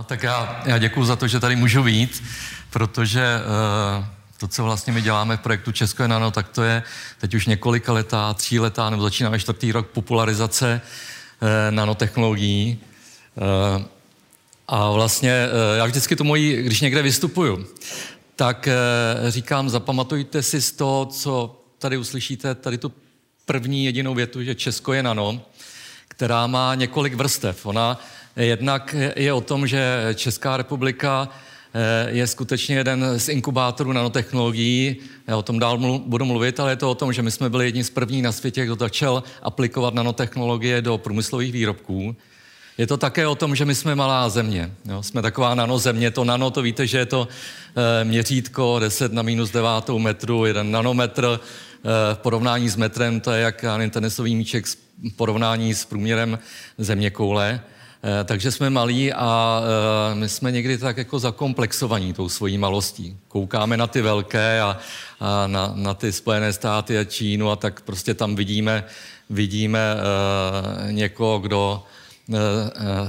No, tak já, já děkuji za to, že tady můžu být, protože uh, to, co vlastně my děláme v projektu Česko je nano, tak to je teď už několika letá, tří letá, nebo začínáme čtvrtý rok popularizace uh, nanotechnologií. Uh, a vlastně uh, já vždycky to mojí, když někde vystupuju, tak uh, říkám, zapamatujte si z toho, co tady uslyšíte, tady tu první jedinou větu, že Česko je nano, která má několik vrstev. Ona jednak je o tom, že Česká republika eh, je skutečně jeden z inkubátorů nanotechnologií. Já o tom dál mluv, budu mluvit, ale je to o tom, že my jsme byli jedni z prvních na světě, kdo začal aplikovat nanotechnologie do průmyslových výrobků. Je to také o tom, že my jsme malá země. Jo? Jsme taková nanozemě. To nano, to víte, že je to e, měřítko 10 na minus 9 metru, jeden nanometr. E, v porovnání s metrem to je jak tenisový míček v porovnání s průměrem země koule. Eh, takže jsme malí a eh, my jsme někdy tak jako zakomplexovaní tou svojí malostí. Koukáme na ty velké a, a na, na ty Spojené státy a Čínu a tak prostě tam vidíme, vidíme uh, někoho, kdo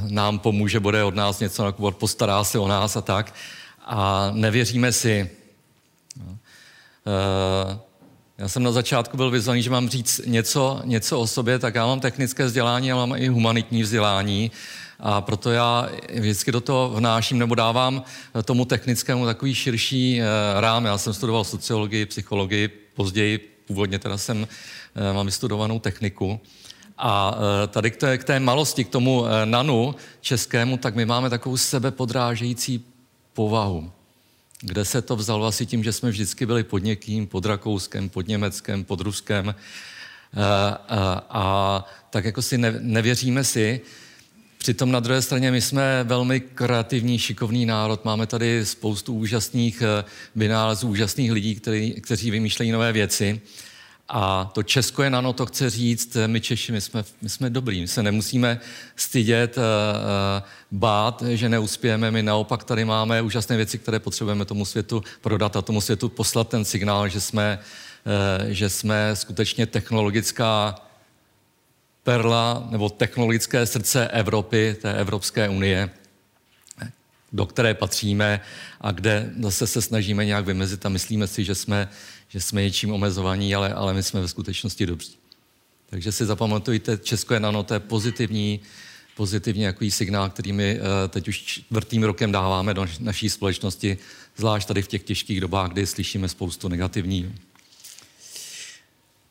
nám pomůže, bude od nás něco nakupovat, postará se o nás a tak. A nevěříme si. Uh, já jsem na začátku byl vyzvaný, že mám říct něco, něco o sobě, tak já mám technické vzdělání, ale mám i humanitní vzdělání. A proto já vždycky do toho vnáším nebo dávám tomu technickému takový širší eh, rám. Já jsem studoval sociologii, psychologii, později původně teda jsem, eh, mám vystudovanou techniku. A eh, tady k té, k té malosti, k tomu nanu českému, tak my máme takovou sebepodrážející povahu. Kde se to vzalo asi tím, že jsme vždycky byli pod někým, pod Rakouskem, pod Německem, pod Ruskem. A, a, a tak jako si ne, nevěříme si, Přitom na druhé straně my jsme velmi kreativní, šikovný národ. Máme tady spoustu úžasných eh, vynálezů, úžasných lidí, který, kteří vymýšlejí nové věci. A to Česko je nano, to chce říct, eh, my Češi, my jsme, my jsme dobrý, my se nemusíme stydět, uh, bát, že neuspějeme, my naopak tady máme úžasné věci, které potřebujeme tomu světu prodat a tomu světu poslat ten signál, že jsme, uh, že jsme skutečně technologická perla nebo technologické srdce Evropy, té Evropské unie, do které patříme a kde zase se snažíme nějak vymezit a myslíme si, že jsme, že jsme něčím omezovaní, ale, ale my jsme ve skutečnosti dobří. Takže si zapamatujte, Česko je nano, to je pozitivní, pozitivní jaký signál, který my eh, teď už čtvrtým rokem dáváme do naší společnosti, zvlášť tady v těch těžkých dobách, kdy slyšíme spoustu negativního.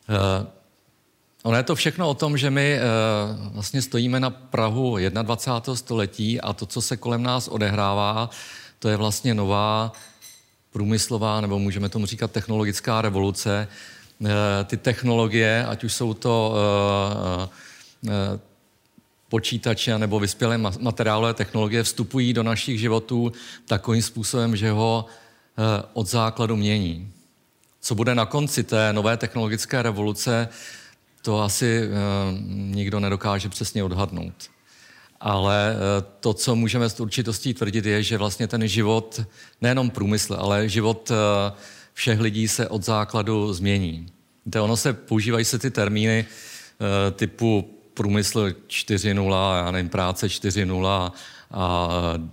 Eh, Ono je to všechno o tom, že my uh, vlastně stojíme na Prahu 21. století a to, co se kolem nás odehrává, to je vlastně nová průmyslová, nebo můžeme tomu říkat technologická revoluce. Uh, ty technologie, ať už jsou to uh, počítače nebo vyspělé materiálové technologie, vstupují do našich životů takovým způsobem, že ho od základu mění. Co bude na konci té nové technologické revoluce, to asi nikdo nedokáže přesně odhadnout. Ale uh, to, co můžeme s určitostí tvrdit, je, že vlastně ten život, nejenom průmysl, ale život uh, všech lidí se od základu změní. Víte, ono se, používají se ty termíny uh, typu průmysl 4.0, já nevím, práce 4.0 a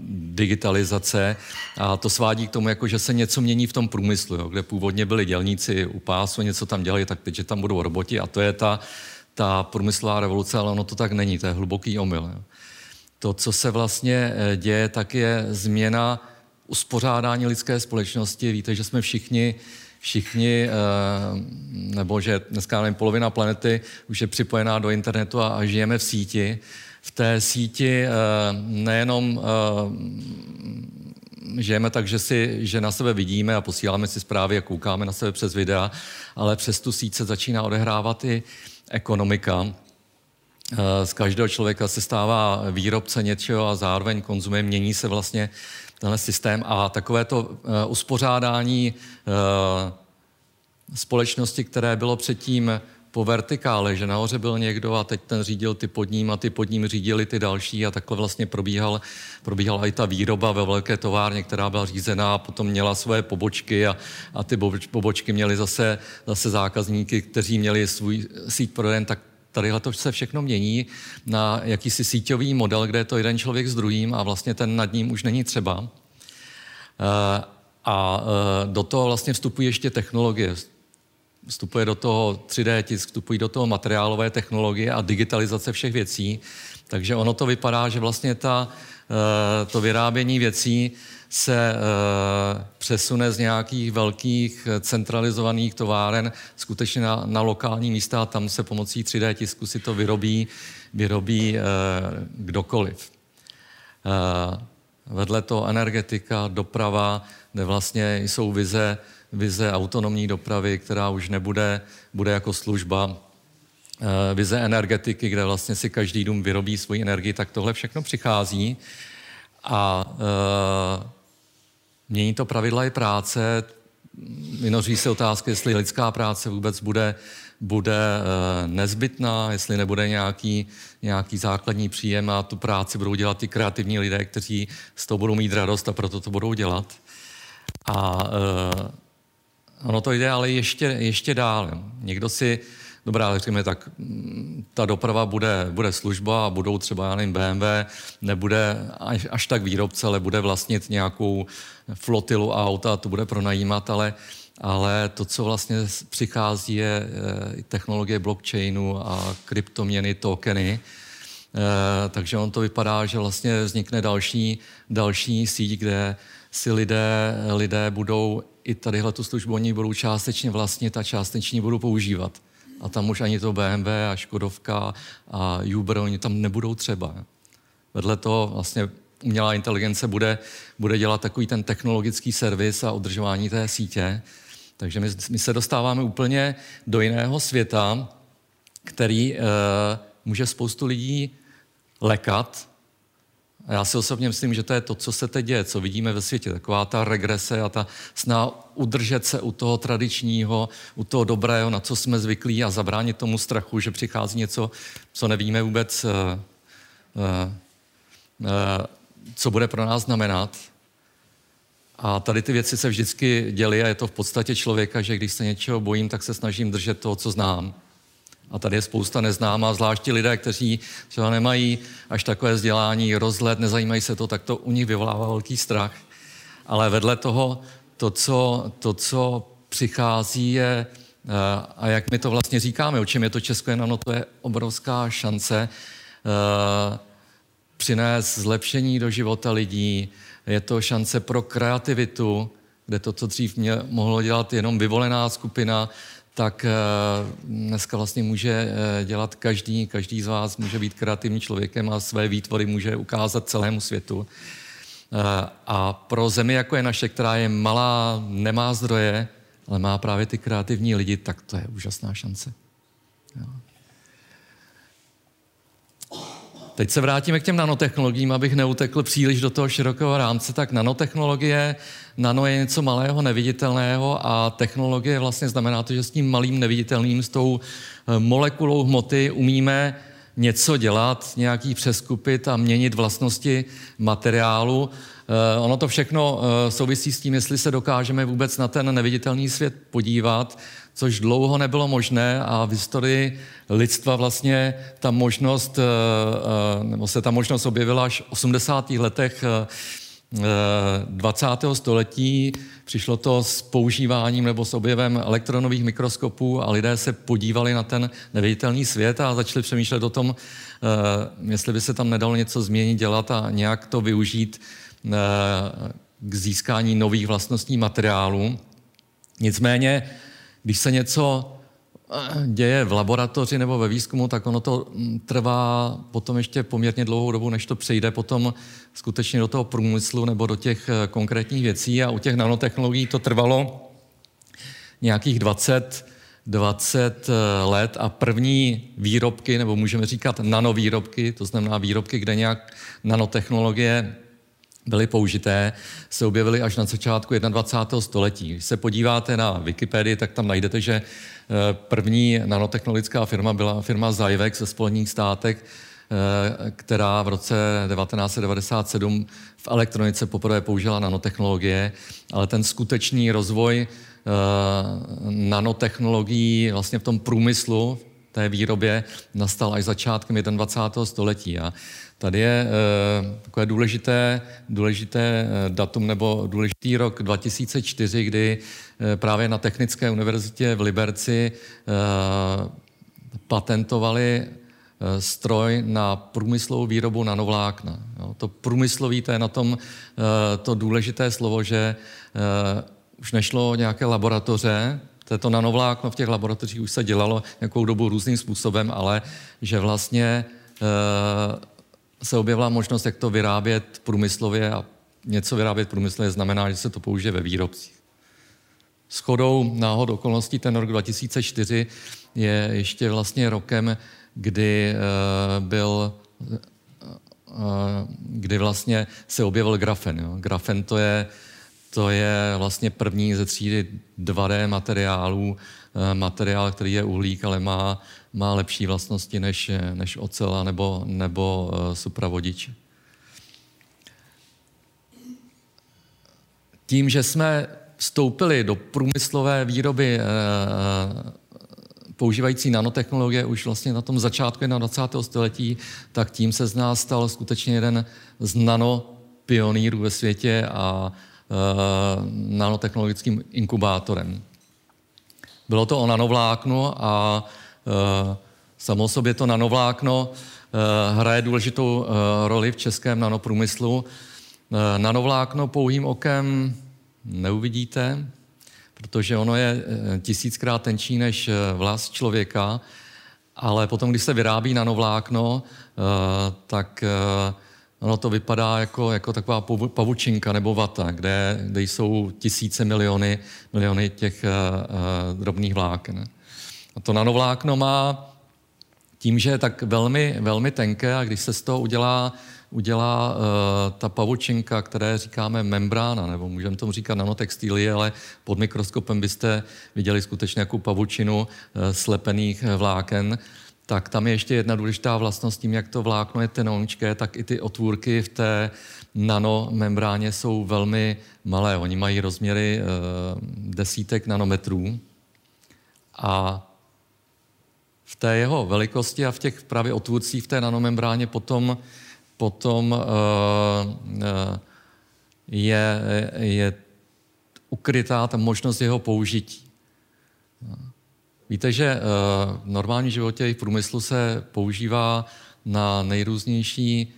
digitalizace. A to svádí k tomu, jako, že se něco mění v tom průmyslu, jo, kde původně byli dělníci u pásu, něco tam dělali, tak teď, že tam budou roboti a to je ta, ta průmyslová revoluce, ale ono to tak není, to je hluboký omyl. Jo. To, co se vlastně eh, děje, tak je změna uspořádání lidské společnosti. Víte, že jsme všichni všichni, eh, nebo že dneska nevím, polovina planety už je připojená do internetu a, žijeme v síti v té síti eh, nejenom žijeme tak, že, si, že na sebe vidíme a posíláme si zprávy a koukáme na sebe přes videa, ale přes tu síť se začíná odehrávat i ekonomika. Eh, z každého člověka se stává výrobce něčeho a zároveň konzumuje, mění se vlastně tenhle systém a takové to uspořádání společnosti, které bylo předtím po vertikále, že nahoře byl někdo a teď ten řídil ty pod ním a ty pod ním řídili ty další a takhle vlastně probíhal, probíhala i ta výroba ve velké továrně, která byla řízená a potom měla svoje pobočky a, a ty pobočky měly zase, zase zákazníky, kteří měli svůj síť prodejen, tak tadyhle to se všechno mění na jakýsi síťový model, kde je to jeden člověk s druhým a vlastně ten nad ním už není třeba. A do toho vlastně vstupují ještě technologie. Vstupuje do toho 3D tisk, vstupují do toho materiálové technologie a digitalizace všech věcí. Takže ono to vypadá, že vlastně ta, to vyrábění věcí se uh, přesune z nějakých velkých eh, centralizovaných továren skutečně na, na lokální místa a tam se pomocí 3D tisku si to vyrobí, vyrobí uh, kdokoliv. Vedle toho energetika, doprava, kde vlastně jsou vize, vize autonomní dopravy, která už nebude bude jako služba, vize energetiky, kde vlastně si každý dům vyrobí svoji energii, tak tohle všechno přichází. A Mění to pravidla i práce, vynoří se otázky, jestli lidská práce vůbec bude, bude eh, nezbytná, jestli nebude nějaký, nějaký základní příjem a tu práci budou dělat ty kreativní lidé, kteří z toho budou mít radost a proto to budou dělat. A uh, ono to jde ale ještě, ještě dál. Někdo si Dobrá, řekněme tak, mm, ta doprava bude, bude služba a budou třeba, já nevím, BMW, nebude až, až tak výrobce, ale bude vlastnit nějakou flotilu auta a to bude pronajímat, ale, ale to, co vlastně přichází, je technologie blockchainu a kryptoměny, tokeny, e, takže on to vypadá, že vlastně vznikne další, další síť, kde si lidé, lidé budou i tadyhle tu službu, oni budou částečně vlastnit a částečně budou používat. A tam už ani to BMW a Škodovka a Uber, oni tam nebudou třeba. Vedle toho vlastně umělá inteligence bude, bude dělat takový ten technologický servis a udržování té sítě. Takže my, my se dostáváme úplně do jiného světa, který e, může spoustu lidí lekat, a já si osobně myslím, že to je to, co se teď děje, co vidíme ve světě. Taková ta regrese a ta sná udržet se u toho tradičního, u toho dobrého, na co jsme zvyklí a zabránit tomu strachu, že přichází něco, co nevíme vůbec, uh, uh, co bude pro nás znamenat. A tady ty věci se vždycky děly a je to v podstatě člověka, že když se něčeho bojím, tak se snažím držet toho, co znám. A tady je spousta neznámá, zvláště lidé, kteří třeba nemají až takové vzdělání, rozhled, nezajímají se to, tak to u nich vyvolává velký strach. Ale vedle toho, to, co, to, co přichází, je, eh, a jak my to vlastně říkáme, o čem je to Česko, no to je obrovská šance uh, přinést zlepšení do života lidí, je to šance pro kreativitu, kde to, co dřív mě mohlo dělat jenom vyvolená skupina, tak eh, dneska vlastně může eh, dělat každý, každý z vás může být kreativním člověkem a své výtvory může ukázat celému světu. Eh, a pro zemi, jako je naše, která je malá, nemá zdroje, ale má právě ty kreativní lidi, tak to je úžasná šance. Jo. Teď se vrátíme k těm nanotechnologiím, abych neutekl příliš do toho širokého rámce. Tak nanotechnologie, nano je něco malého, neviditelného a technologie vlastně znamená to, že s tím malým neviditelným, s tou eh, molekulou hmoty umíme něco dělat, nějaký přeskupit a měnit vlastnosti materiálu. Uh, ono to všechno uh, souvisí s tím, jestli se dokážeme vůbec na ten neviditelný svět podívat, což dlouho nebylo možné a v historii lidstva vlastně ta možnost, uh, nebo se ta možnost objevila až v 80. letech 20. století. Přišlo to s používáním nebo s objevem elektronových mikroskopů a lidé se podívali na ten neviditelný svět a začali přemýšlet o tom, jestli by se tam nedalo něco změnit, dělat a nějak to využít k získání nových vlastností materiálů. Nicméně, když se něco eh, děje v laboratoři nebo ve výzkumu, tak ono to hm, trvá potom ještě poměrně dlouhou dobu, než to přejde potom skutečně do toho průmyslu nebo do těch eh, konkrétních věcí. A u těch nanotechnologií to trvalo nějakých 20, 20 eh, let a první výrobky, nebo můžeme říkat nanovýrobky, to znamená výrobky, kde nějak nanotechnologie byly použité, se objevily až na začátku 21. století. Když se podíváte na Wikipedii, tak tam najdete, že eh, první nanotechnologická firma byla firma Zyvex ze Spojených státech, eh, která v roce 1997 v elektronice poprvé použila nanotechnologie, ale ten skutečný rozvoj eh, nanotechnologií vlastně v tom průmyslu té výrobě nastal až začátkem 21. století. A tady je e, takové důležité, důležité eh, datum nebo důležitý rok 2004, kdy e, právě na Technické univerzitě v Liberci e, patentovali stroj na průmyslovou výrobu nanovlákna. Jo, to průmyslový, to je na tom to důležité slovo, že už nešlo o nějaké laboratoře, to nanovlákno v těch laboratořích už se dělalo nějakou dobu různým způsobem, ale že vlastně e, se objevila možnost, jak to vyrábět průmyslově a něco vyrábět průmyslově znamená, že se to použije ve výrobcích. Schodou náhod okolností ten rok 2004 je ještě vlastně rokem, kdy e, byl e, kdy vlastně se objevil grafen. Jo. Grafen to je to je vlastně první ze třídy 2D materiálů, eh, materiál, který je uhlík, ale má, má lepší vlastnosti než, než ocela nebo, nebo eh, supravodič. Tím, že jsme vstoupili do průmyslové výroby eh, používající nanotechnologie už vlastně na tom začátku 21. století, tak tím se z nás stal skutečně jeden z nanopionýrů ve světě a nanotechnologickým inkubátorem. Bylo to o nanovláknu a eh, samo sobě to nanovlákno eh, hraje důležitou roli v českém nanoprůmyslu. Nanovlákno pouhým okem neuvidíte, protože ono je tisíckrát tenčí než vlas člověka, ale potom, když se vyrábí nanovlákno, tak Ono to vypadá jako, jako taková pavučinka nebo vata, kde, kde jsou tisíce miliony, miliony těch uh, drobných vláken. A to nanovlákno má tím, že je tak velmi, velmi tenké a když se z toho udělá, udělá uh, ta pavučinka, které říkáme membrána, nebo můžeme tomu říkat nanotextíly, ale pod mikroskopem byste viděli skutečně nějakou pavučinu uh, slepených vláken, tak tam je ještě jedna důležitá vlastnost tím, jak to vlákno je tenoučké, tak i ty otvůrky v té nanomembráně jsou velmi malé. Oni mají rozměry e, desítek nanometrů a v té jeho velikosti a v těch právě otvůrcích v té nanomembráně potom, potom e, e, je, je ukrytá ta možnost jeho použití. Víte, že v normálním životě i v průmyslu se používá na nejrůznější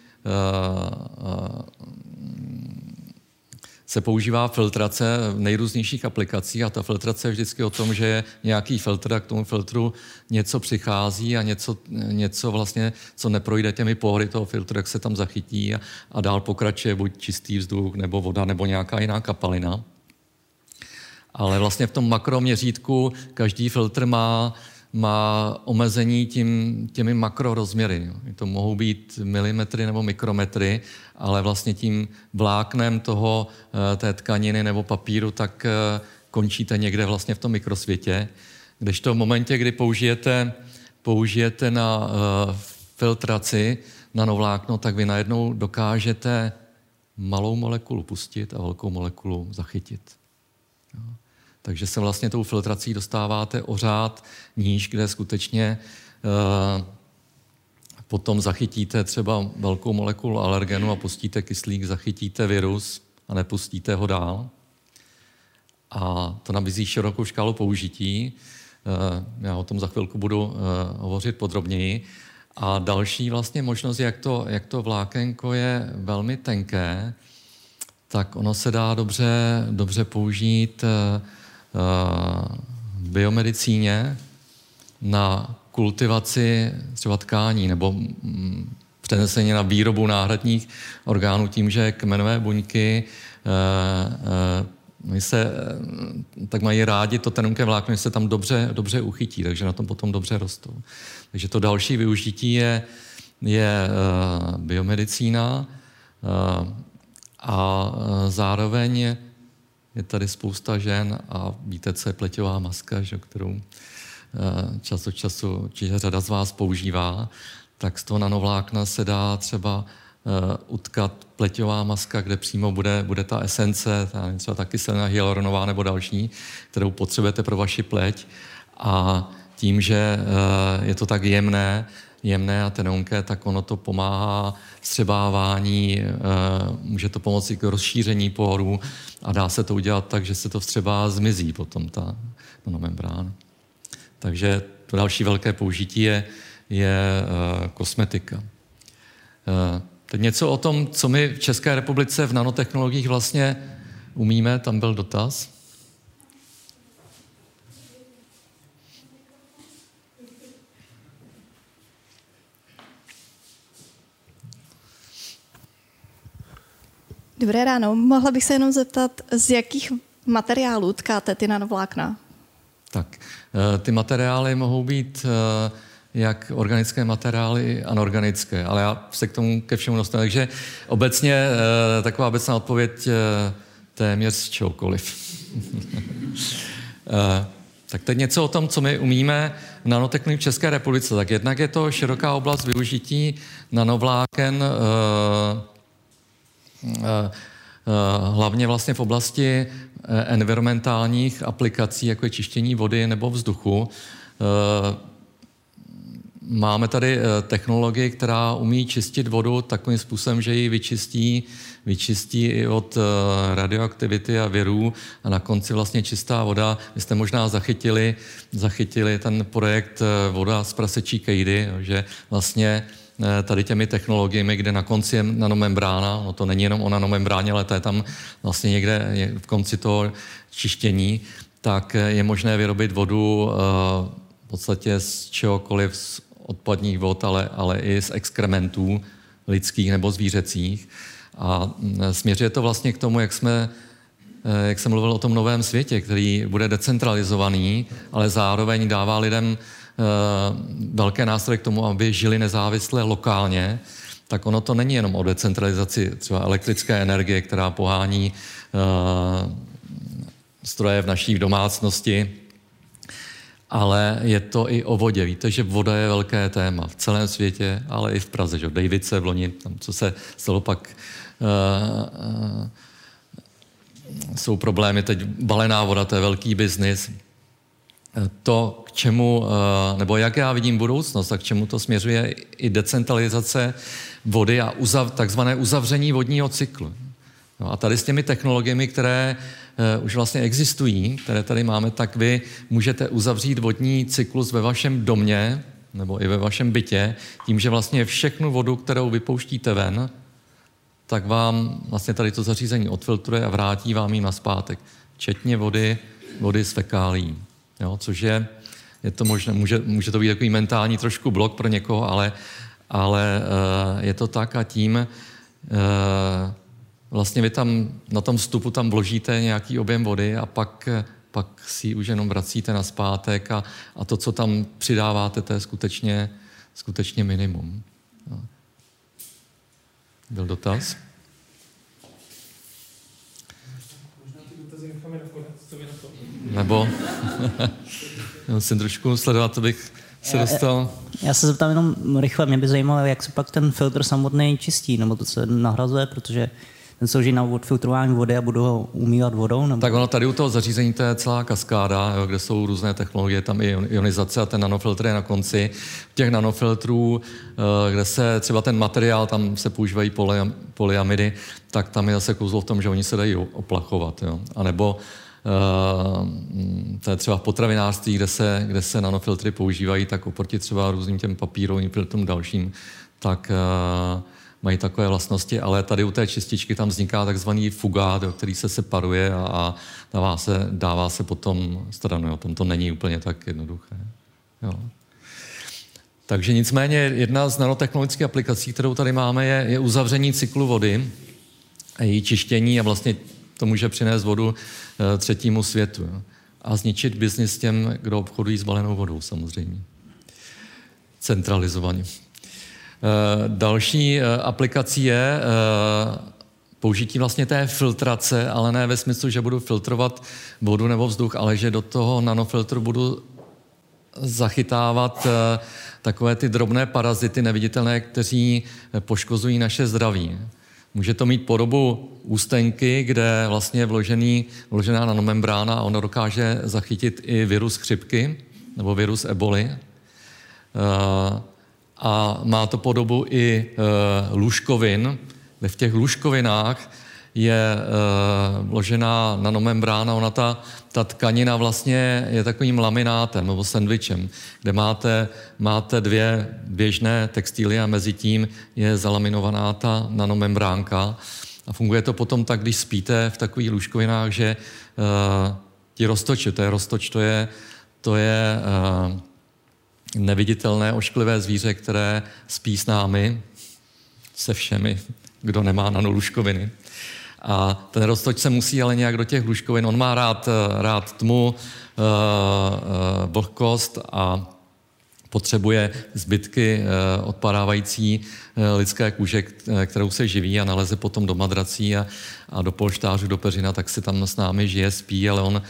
se používá filtrace v nejrůznějších aplikacích a ta filtrace je vždycky o tom, že je nějaký filtr a k tomu filtru něco přichází a něco, něco vlastně, co neprojde těmi pohory toho filtru, jak se tam zachytí a, a dál pokračuje buď čistý vzduch nebo voda nebo nějaká jiná kapalina. Ale vlastně v tom makroměřítku každý filtr má, má omezení tím, těmi makrorozměry. To mohou být milimetry nebo mikrometry, ale vlastně tím vláknem toho, eh, té tkaniny nebo papíru, tak eh, končíte někde vlastně v tom mikrosvětě. Kdežto v momentě, kdy použijete, použijete na uh, filtraci nanovlákno, tak vy najednou dokážete malou molekulu pustit a velkou molekulu zachytit. Jo. Takže se vlastně tou filtrací dostáváte o řád níž, kde skutečně uh, potom zachytíte třeba velkou molekulu alergenu a pustíte kyslík, zachytíte virus a nepustíte ho dál. A to nabízí širokou škálu použití. Uh, já o tom za chvilku budu uh, hovořit podrobněji. A další vlastně možnost, jak to, jak to vlákenko je velmi tenké, tak ono se dá dobře, dobře použít biomedicíně na kultivaci třeba tkání nebo mm, přeneseně na výrobu náhradních orgánů tím, že kmenové buňky eh, eh, se, eh, tak mají rádi to tenunké vlákno, se tam dobře, dobře uchytí, takže na tom potom dobře rostou. Takže to další využití je, je biomedicína a zároveň je tady spousta žen a víte, co je pleťová maska, že, kterou eh, čas od času určitě řada z vás používá, tak z toho nanovlákna se dá třeba uh, utkat pleťová maska, kde přímo bude, bude ta esence, ta třeba taky kyselina hyaluronová nebo další, kterou potřebujete pro vaši pleť. A tím, že je to tak jemné, jemné a tenonké, tak ono to pomáhá vstřebávání, může to pomoci k rozšíření porů a dá se to udělat tak, že se to vstřebá zmizí potom ta monomembrána. Takže to další velké použití je, je kosmetika. Teď něco o tom, co my v České republice v nanotechnologiích vlastně umíme, tam byl dotaz. Dobré ráno. Mohla bych se jenom zeptat, z jakých materiálů tkáte ty nanovlákna? Tak, eh, ty materiály mohou být uh, jak organické materiály, anorganické. Ale já se k tomu ke všemu dostanu. Takže obecně eh, taková obecná odpověď eh, téměř čehokoliv. Eh, tak teď něco o tom, co my umíme v v České republice. Tak jednak je to široká oblast využití nanovláken, hlavně vlastně v oblasti environmentálních aplikací, jako je čištění vody nebo vzduchu. Máme tady eh, technologii, která umí čistit vodu takovým způsobem, že ji vyčistí, vyčistí i od eh, radioaktivity a virů a na konci vlastně čistá voda. Vy jste možná zachytili, zachytili ten projekt eh, Voda z prasečí kejdy, že vlastně tady těmi technologiemi, kde na konci je nanomembrána, no to není jenom o nanomembráně, ale to je tam vlastně někde v konci toho čištění, tak je možné vyrobit vodu v podstatě z čehokoliv, z odpadních vod, ale, ale i z exkrementů lidských nebo zvířecích. A mm, směřuje to vlastně k tomu, jak jsme eh, jak jsem mluvil o tom novém světě, který bude decentralizovaný, ale zároveň dává lidem eh, velké nástroje k tomu, aby žili nezávisle lokálně, tak ono to není jenom o decentralizaci třeba elektrické energie, která pohání eh, stroje v naší domácnosti, ale je to i o vodě. Víte, že voda je velké téma v celém světě, ale i v Praze. Že? Davice v loni, tam, co se stalo pak, uh, uh, jsou problémy. Teď balená voda, to je velký biznis. To, k čemu, uh, nebo jak já vidím budoucnost a k čemu to směřuje i decentralizace vody a uzav, takzvané uzavření vodního cyklu. No a tady s těmi technologiemi, které uh, už vlastně existují, které tady máme, tak vy můžete uzavřít vodní cyklus ve vašem domě nebo i ve vašem bytě tím, že vlastně všechnu vodu, kterou vypouštíte ven, tak vám vlastně tady to zařízení odfiltruje a vrátí vám ji na zpátek. Včetně vody, vody z fekálí. Jo, což je, je to možné, může, může to být takový mentální trošku blok pro někoho, ale, ale uh, je to tak a tím uh, vlastně vy tam na tom vstupu tam vložíte nějaký objem vody a pak, pak si ji už jenom vracíte na zpátek a, a to, co tam přidáváte, to je skutečně, skutečně minimum. Byl dotaz? Nebo musím trošku sledovat, abych se dostal. Já, já se zeptám jenom rychle, mě by zajímalo, jak se pak ten filtr samotný čistí, nebo to se nahrazuje, protože ten slouží na odfiltrování vody a budu ho umývat vodou? Nebo... Tak ono tady u toho zařízení to je celá kaskáda, jo, kde jsou různé technologie, tam i ionizace a ten nanofiltr je na konci. V těch nanofiltrů, eh, kde se třeba ten materiál, tam se používají polyamidy, tak tam je zase kouzlo v tom, že oni se dají oplachovat. Jo. A nebo to je třeba v potravinářství, kde se, kde se nanofiltry používají, tak oproti třeba různým těm papírovým filtrům dalším, tak uh, mají takové vlastnosti, ale tady u té čističky tam vzniká takzvaný fugát, který se separuje a, a dává, se, dává se potom stranu. Tom to není úplně tak jednoduché. Jo. Takže nicméně jedna z nanotechnologických aplikací, kterou tady máme, je, je uzavření cyklu vody, její čištění a vlastně to může přinést vodu e, třetímu světu. A zničit biznis těm, kdo obchodují s balenou vodou samozřejmě. Centralizovaně. Eh, další eh, aplikací je eh, použití vlastně té filtrace, ale ne ve smyslu, že budu filtrovat vodu nebo vzduch, ale že do toho nanofiltru budu zachytávat takové ty drobné parazity neviditelné, kteří poškozují naše zdraví. Může to mít podobu ústenky, kde vlastně je vložený, vložená nanomembrána a ono dokáže zachytit i virus chřipky, nebo virus eboli. A má to podobu i lůžkovin, kde v těch lůžkovinách je vložená nanomembrána, ona ta, ta tkanina vlastně je takovým laminátem nebo sandvičem, kde máte, máte dvě běžné textíly a mezi tím je zalaminovaná ta nanomembránka. A funguje to potom tak, když spíte v takových lůžkovinách, že uh, ti roztoči, to je roztoč, to je, to je uh, neviditelné ošklivé zvíře, které spí s námi, se všemi, kdo nemá nanolůžkoviny. A ten roztoč se musí ale nějak do těch lůžkovin. On má rád, eh, rád tmu, uh, uh, vlhkost a potřebuje zbytky odpadávající lidské kůže, kterou se živí a naleze potom do madrací a, a do polštářů, do peřina, tak si tam s námi žije, spí, ale on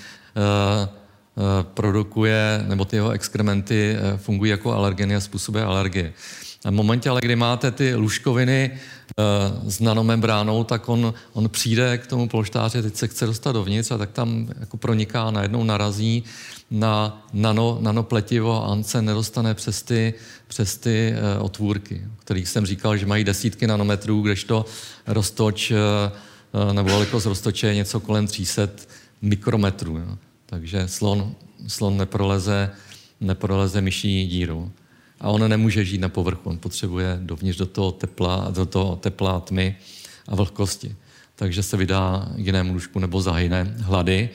produkuje, nebo ty jeho exkrementy fungují jako alergeny a způsobuje alergie. A v momentě, ale kdy máte ty lůžkoviny s nanomembránou, tak on, on přijde k tomu polštáři, teď se chce dostat dovnitř a tak tam jako proniká, najednou narazí na nano, nanopletivo a on se nedostane přes ty, přes ty uh, otvůrky, kterých jsem říkal, že mají desítky nanometrů, kdežto roztoč uh, nebo velikost roztoče je něco kolem 300 mikrometrů. Jo. Takže slon, slon neproleze, neproleze myší díru. A on nemůže žít na povrchu, on potřebuje dovnitř do toho tepla, do toho tepla tmy a vlhkosti. Takže se vydá k jinému lůžku nebo zahyne hlady.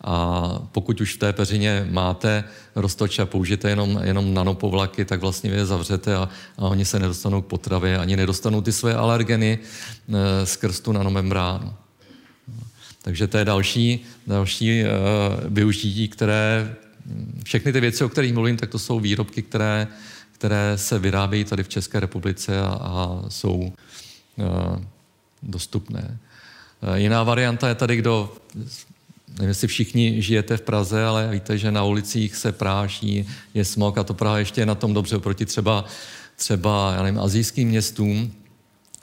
A pokud už v té peřině máte roztoč a použijete jenom, jenom nanopovlaky, tak vlastně je zavřete a, a oni se nedostanou k potravě, ani nedostanou ty své alergeny e, skrz tu nanomembránu. Takže to je další, další e, využití, které všechny ty věci, o kterých mluvím, tak to jsou výrobky, které které se vyrábějí tady v České republice a, a jsou uh, dostupné. Uh, jiná varianta je tady, kdo, nevím, jestli všichni žijete v Praze, ale víte, že na ulicích se práší, je smog a to Praha ještě je na tom dobře oproti třeba, třeba já nevím, azijským městům.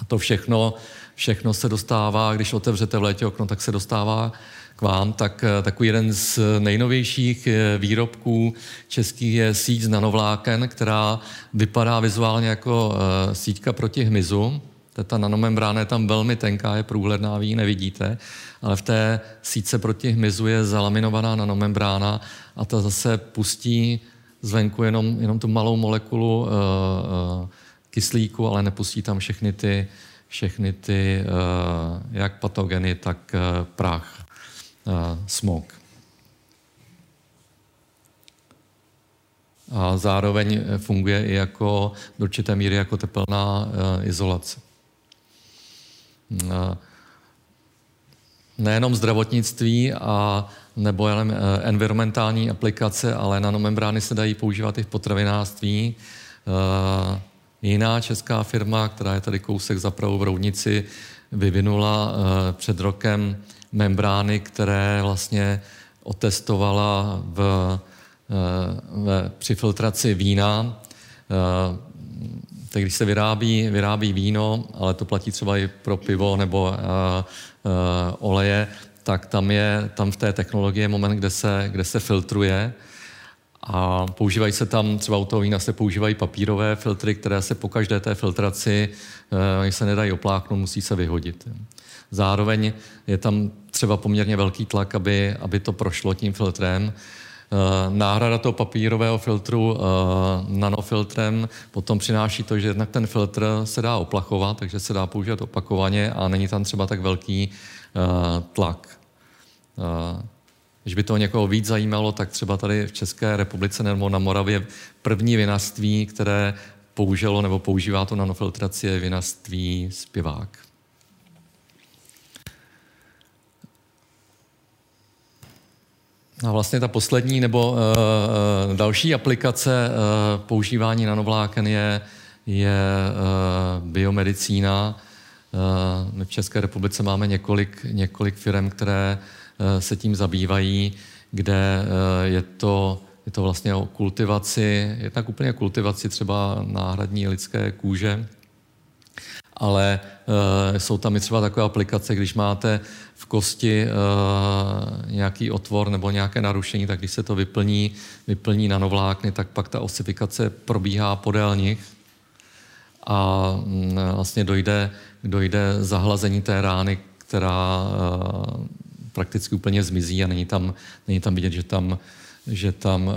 To všechno, všechno se dostává, když otevřete v létě okno, tak se dostává k vám, tak eh, takový jeden z nejnovějších eh, výrobků českých je síť z nanovláken, která vypadá vizuálně jako eh, síťka proti hmyzu. Ta nanomembrána je tam velmi tenká, je průhledná, vy ji nevidíte, ale v té síce proti hmyzu je zalaminovaná nanomembrána a ta zase pustí zvenku jenom, jenom tu malou molekulu uh, uh, kyslíku, ale nepustí tam všechny ty, všechny ty uh, jak patogeny, tak uh, prach smog. A zároveň funguje i jako do určité míry jako tepelná e, izolace. Nejenom zdravotnictví a nebo jenom e, environmentální aplikace, ale nanomembrány se dají používat i v potravinářství. Jiná česká firma, která je tady kousek za Prahu v Roudnici, vyvinula před rokem membrány, které vlastně otestovala v, eh, v, při filtraci vína. Eh, tak když se vyrábí, vyrábí víno, ale to platí třeba i pro pivo nebo uh, oleje, tak tam je tam v té technologii je moment, kde se, kde se filtruje a používají se tam, třeba u toho vína se používají papírové filtry, které se po každé té filtraci, uh, se nedají opláknout, musí se vyhodit. Zároveň je tam třeba poměrně velký tlak, aby, aby to prošlo tím filtrem. Eh, náhrada toho papírového filtru eh, nanofiltrem potom přináší to, že jednak ten filtr se dá oplachovat, takže se dá používat opakovaně a není tam třeba tak velký eh, tlak. Když by to někoho víc zajímalo, tak třeba tady v České republice nebo na Moravě první vinařství, které použilo nebo používá to nanofiltraci, je vinařství zpěvák. A vlastně ta poslední nebo uh, další aplikace uh, používání nanovláken je, je uh, biomedicína. Uh, my v České republice máme několik, několik firm, které uh, se tím zabývají, kde uh, je to, je to vlastně o kultivaci, je tak úplně kultivaci třeba náhradní lidské kůže, ale uh, jsou tam i třeba takové aplikace, když máte v kosti uh, nějaký otvor nebo nějaké narušení, tak když se to vyplní, vyplní nanovlákny, tak pak ta osifikace probíhá podél nich a um, vlastně dojde, dojde zahlazení té rány, která uh, prakticky úplně zmizí a není tam, není tam vidět, že tam, že tam uh,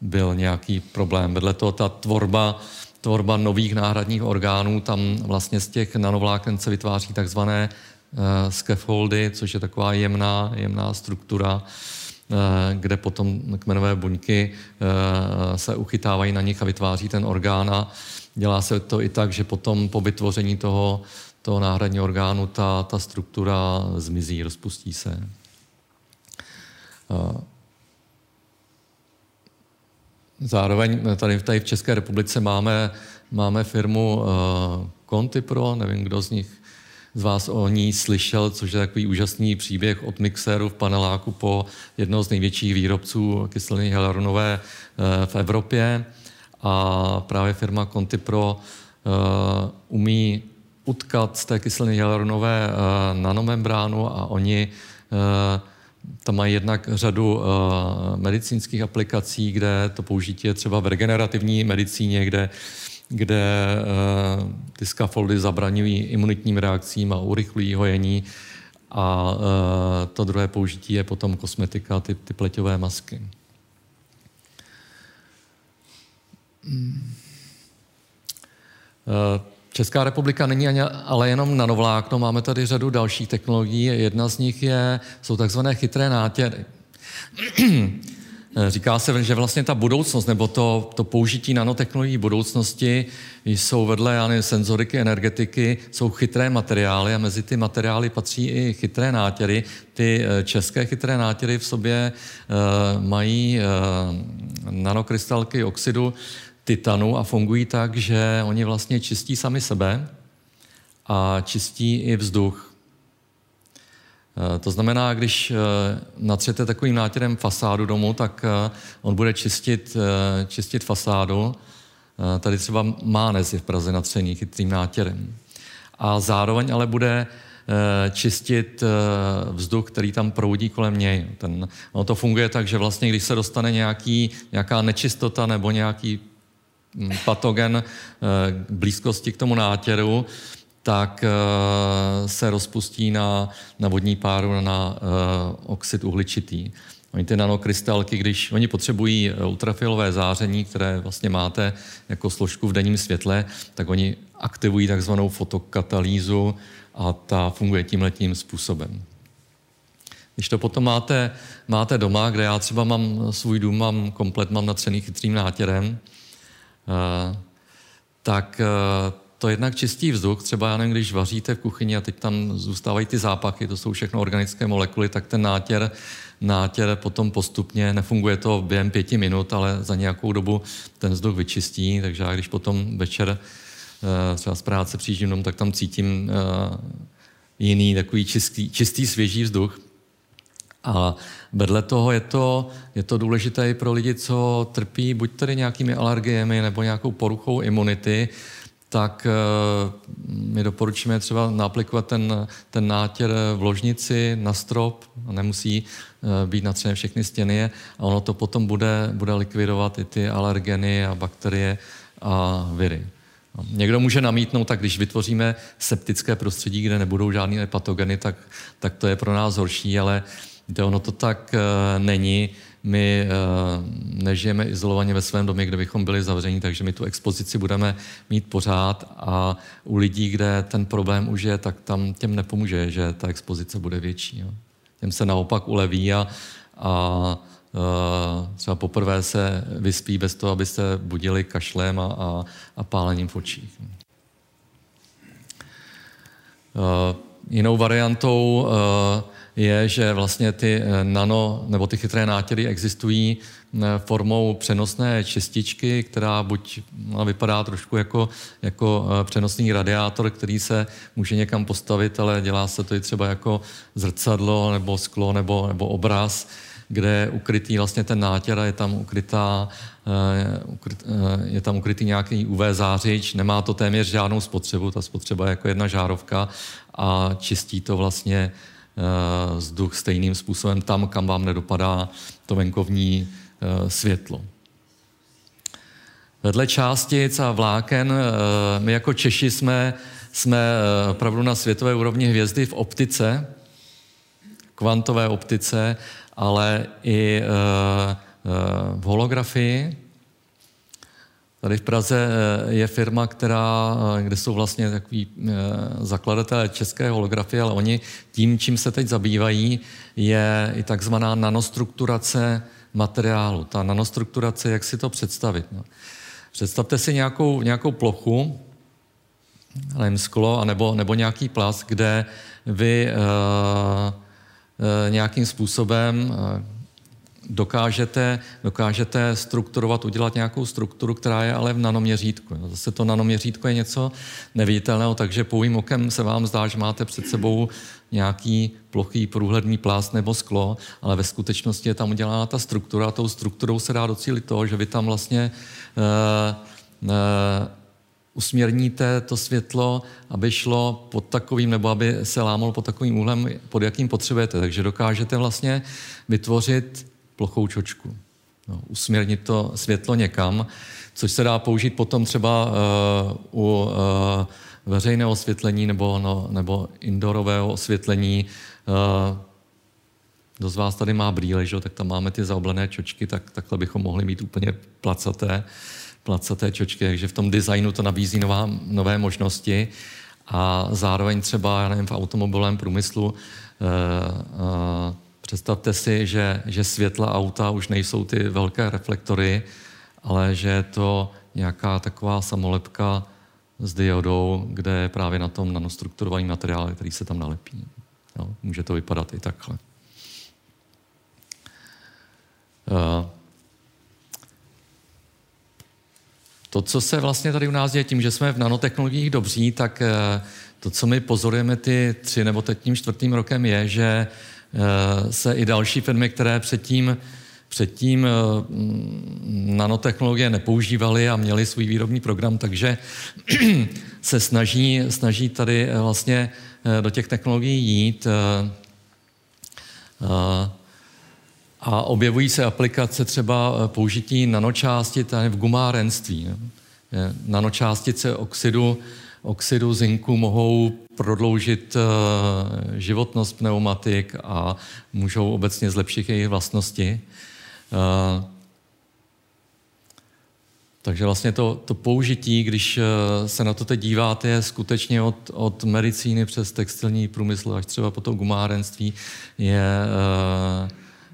byl nějaký problém. Vedle toho ta tvorba, tvorba nových náhradních orgánů, tam vlastně z těch nanovláken se vytváří takzvané uh, scaffoldy, což je taková jemná, jemná struktura, uh, kde potom kmenové buňky uh, se uchytávají na nich a vytváří ten orgán a dělá se to i tak, že potom po vytvoření toho, toho náhradního orgánu ta, ta struktura zmizí, rozpustí se. Zároveň tady, tady v České republice máme, máme firmu Contipro, nevím, kdo z nich z vás o ní slyšel, což je takový úžasný příběh od mixéru v paneláku po jednoho z největších výrobců kyseliny hyaluronové uh, v Evropě. A právě firma Contipro uh, umí utkat z té kyseliny hyaluronové nanomembránu a oni tam mají jednak řadu uh, medicínských aplikací, kde to použití je třeba v regenerativní medicíně, kde, kde uh, ty skafoldy zabraňují imunitním reakcím a urychlují hojení. A uh, to druhé použití je potom kosmetika, ty, ty pleťové masky. Hmm. Uh, Česká republika není ani, ale jenom nanovlákno, máme tady řadu dalších technologií. Jedna z nich je, jsou takzvané chytré nátěry. Říká se, že vlastně ta budoucnost nebo to, to použití nanotechnologií budoucnosti jsou vedle nevím, senzoriky, energetiky, jsou chytré materiály a mezi ty materiály patří i chytré nátěry. Ty eh, české chytré nátěry v sobě uh, mají uh, nanokrystalky oxidu titanu a fungují tak, že oni vlastně čistí sami sebe a čistí i vzduch. Eh, to znamená, když eh, natřete takovým nátěrem fasádu domu, tak eh, on bude čistit, čistit fasádu. Tady třeba Mánes je v Praze natřený chytrým nátěrem. A zároveň ale bude čistit vzduch, který tam proudí kolem něj. Ten, ono to funguje tak, že vlastně, když se dostane nějaký, nějaká nečistota nebo nějaký patogen eh, blízkosti k tomu nátěru, tak eh, se rozpustí na, na vodní páru na eh, oxid uhličitý. Oni ty nanokrystalky, když oni potřebují ultrafialové záření, které vlastně máte jako složku v denním světle, tak oni aktivují takzvanou fotokatalýzu a ta funguje tímhletím způsobem. Když to potom máte, máte doma, kde já třeba mám svůj dům, mám komplet, mám natřený chytrým nátěrem, tak eh, to jednak čistý vzduch, třeba já nevím, když vaříte v kuchyni a teď tam zůstávají ty zápachy, to jsou všechno organické molekuly, tak ten nátěr, nátěr potom postupně, nefunguje to během pěti minut, ale za nějakou dobu ten vzduch vyčistí, takže já když potom večer eh, třeba z práce přijíždím tak tam cítím jiný takový čistý, čistý svěží vzduch. A vedle toho je to, je to důležité i pro lidi, co trpí buď tedy nějakými alergiemi nebo nějakou poruchou imunity, tak uh, my doporučíme třeba naplikovat ten, ten nátěr v ložnici na strop, nemusí uh, být natřené všechny stěny a ono to potom bude, bude likvidovat i ty alergeny a bakterie a viry. No, někdo může namítnout, tak když vytvoříme septické prostředí, kde nebudou žádné patogeny, tak, tak to je pro nás horší, ale uh, Víte, ono to tak uh, není. My uh, nežijeme izolovaně ve svém domě, kde bychom byli zavření, takže my tu expozici budeme mít pořád a u lidí, kde ten problém už je, tak tam těm nepomůže, že ta expozice bude větší. Jo. Těm se naopak uleví a, a uh, třeba poprvé se vyspí bez toho, aby se budili kašlem a, a, a pálením v očích. Uh, jinou variantou je, že vlastně ty eh, nano nebo ty chytré nátěry existují eh, formou přenosné čističky, která buď no, vypadá trošku jako, jako eh, přenosný radiátor, který se může někam postavit, ale dělá se to i třeba jako zrcadlo nebo sklo nebo, nebo obraz. kde je ukrytý vlastně ten nátěr a je tam ukrytá, je tam ukrytý nějaký UV zářič, nemá to téměř žádnou spotřebu, ta spotřeba je jako jedna žárovka a čistí to vlastně vzduch stejným způsobem tam, kam vám nedopadá to venkovní světlo. Vedle částic a vláken my jako Češi jsme jsme eh, opravdu na světové úrovni hvězdy v optice, kvantové optice, ale i eh, eh, v holografii. Tady v Praze je firma, která, kde jsou vlastně takový zakladatelé české holografie, ale oni tím, čím se teď zabývají, je i takzvaná nanostrukturace materiálu. Ta nanostrukturace, jak si to představit? No. Představte si nějakou, nějakou plochu, nevím, sklo anebo, nebo nějaký plast, kde vy uh, uh, nějakým způsobem uh, dokážete, dokážete strukturovat, udělat nějakou strukturu, která je ale v nanoměřítku. Zase to nanoměřítko je něco neviditelného, takže pouhým okem se vám zdá, že máte před sebou nějaký plochý průhledný plást nebo sklo, ale ve skutečnosti je tam udělána ta struktura a tou strukturou se dá docílit toho, že vy tam vlastně uh, uh, usměrníte to světlo, aby šlo pod takovým, nebo aby se lámalo pod takovým úhlem, pod jakým potřebujete. Takže dokážete vlastně vytvořit plochou čočku. No, usměrnit to světlo někam, což se dá použít potom třeba uh, u uh, veřejného osvětlení nebo, no, nebo indoorového osvětlení. Uh, kdo z vás tady má brýle, že? tak tam máme ty zaoblené čočky, tak takhle bychom mohli mít úplně placaté. Uh, placaté čočky, takže v tom designu to nabízí nová, nové možnosti a zároveň třeba, já nevím, v automobilovém průmyslu eh, eh, představte si, že, že světla auta už nejsou ty velké reflektory, ale že je to nějaká taková samolepka s diodou, kde je právě na tom nanostrukturovaný materiál, který se tam nalepí. Jo, může to vypadat i takhle. Uh, To, co se vlastně tady u nás děje tím, že jsme v nanotechnologiích dobří, tak eh, to, co my pozorujeme ty tři nebo teď tím čtvrtým rokem, je, že eh, se i další firmy, které předtím, předtím eh, nanotechnologie nepoužívaly a měly svůj výrobní program, takže se snaží, snaží tady vlastně do těch technologií jít. A objevují se aplikace třeba eh, použití nanočástic v gumárenství. Nanočástice oxidu, oxidu zinku mohou prodloužit eh, životnost pneumatik a můžou obecně zlepšit jejich vlastnosti. Eh, takže vlastně to, to použití, když se na to teď díváte, je skutečně od, od medicíny přes textilní průmysl až třeba po to gumárenství, je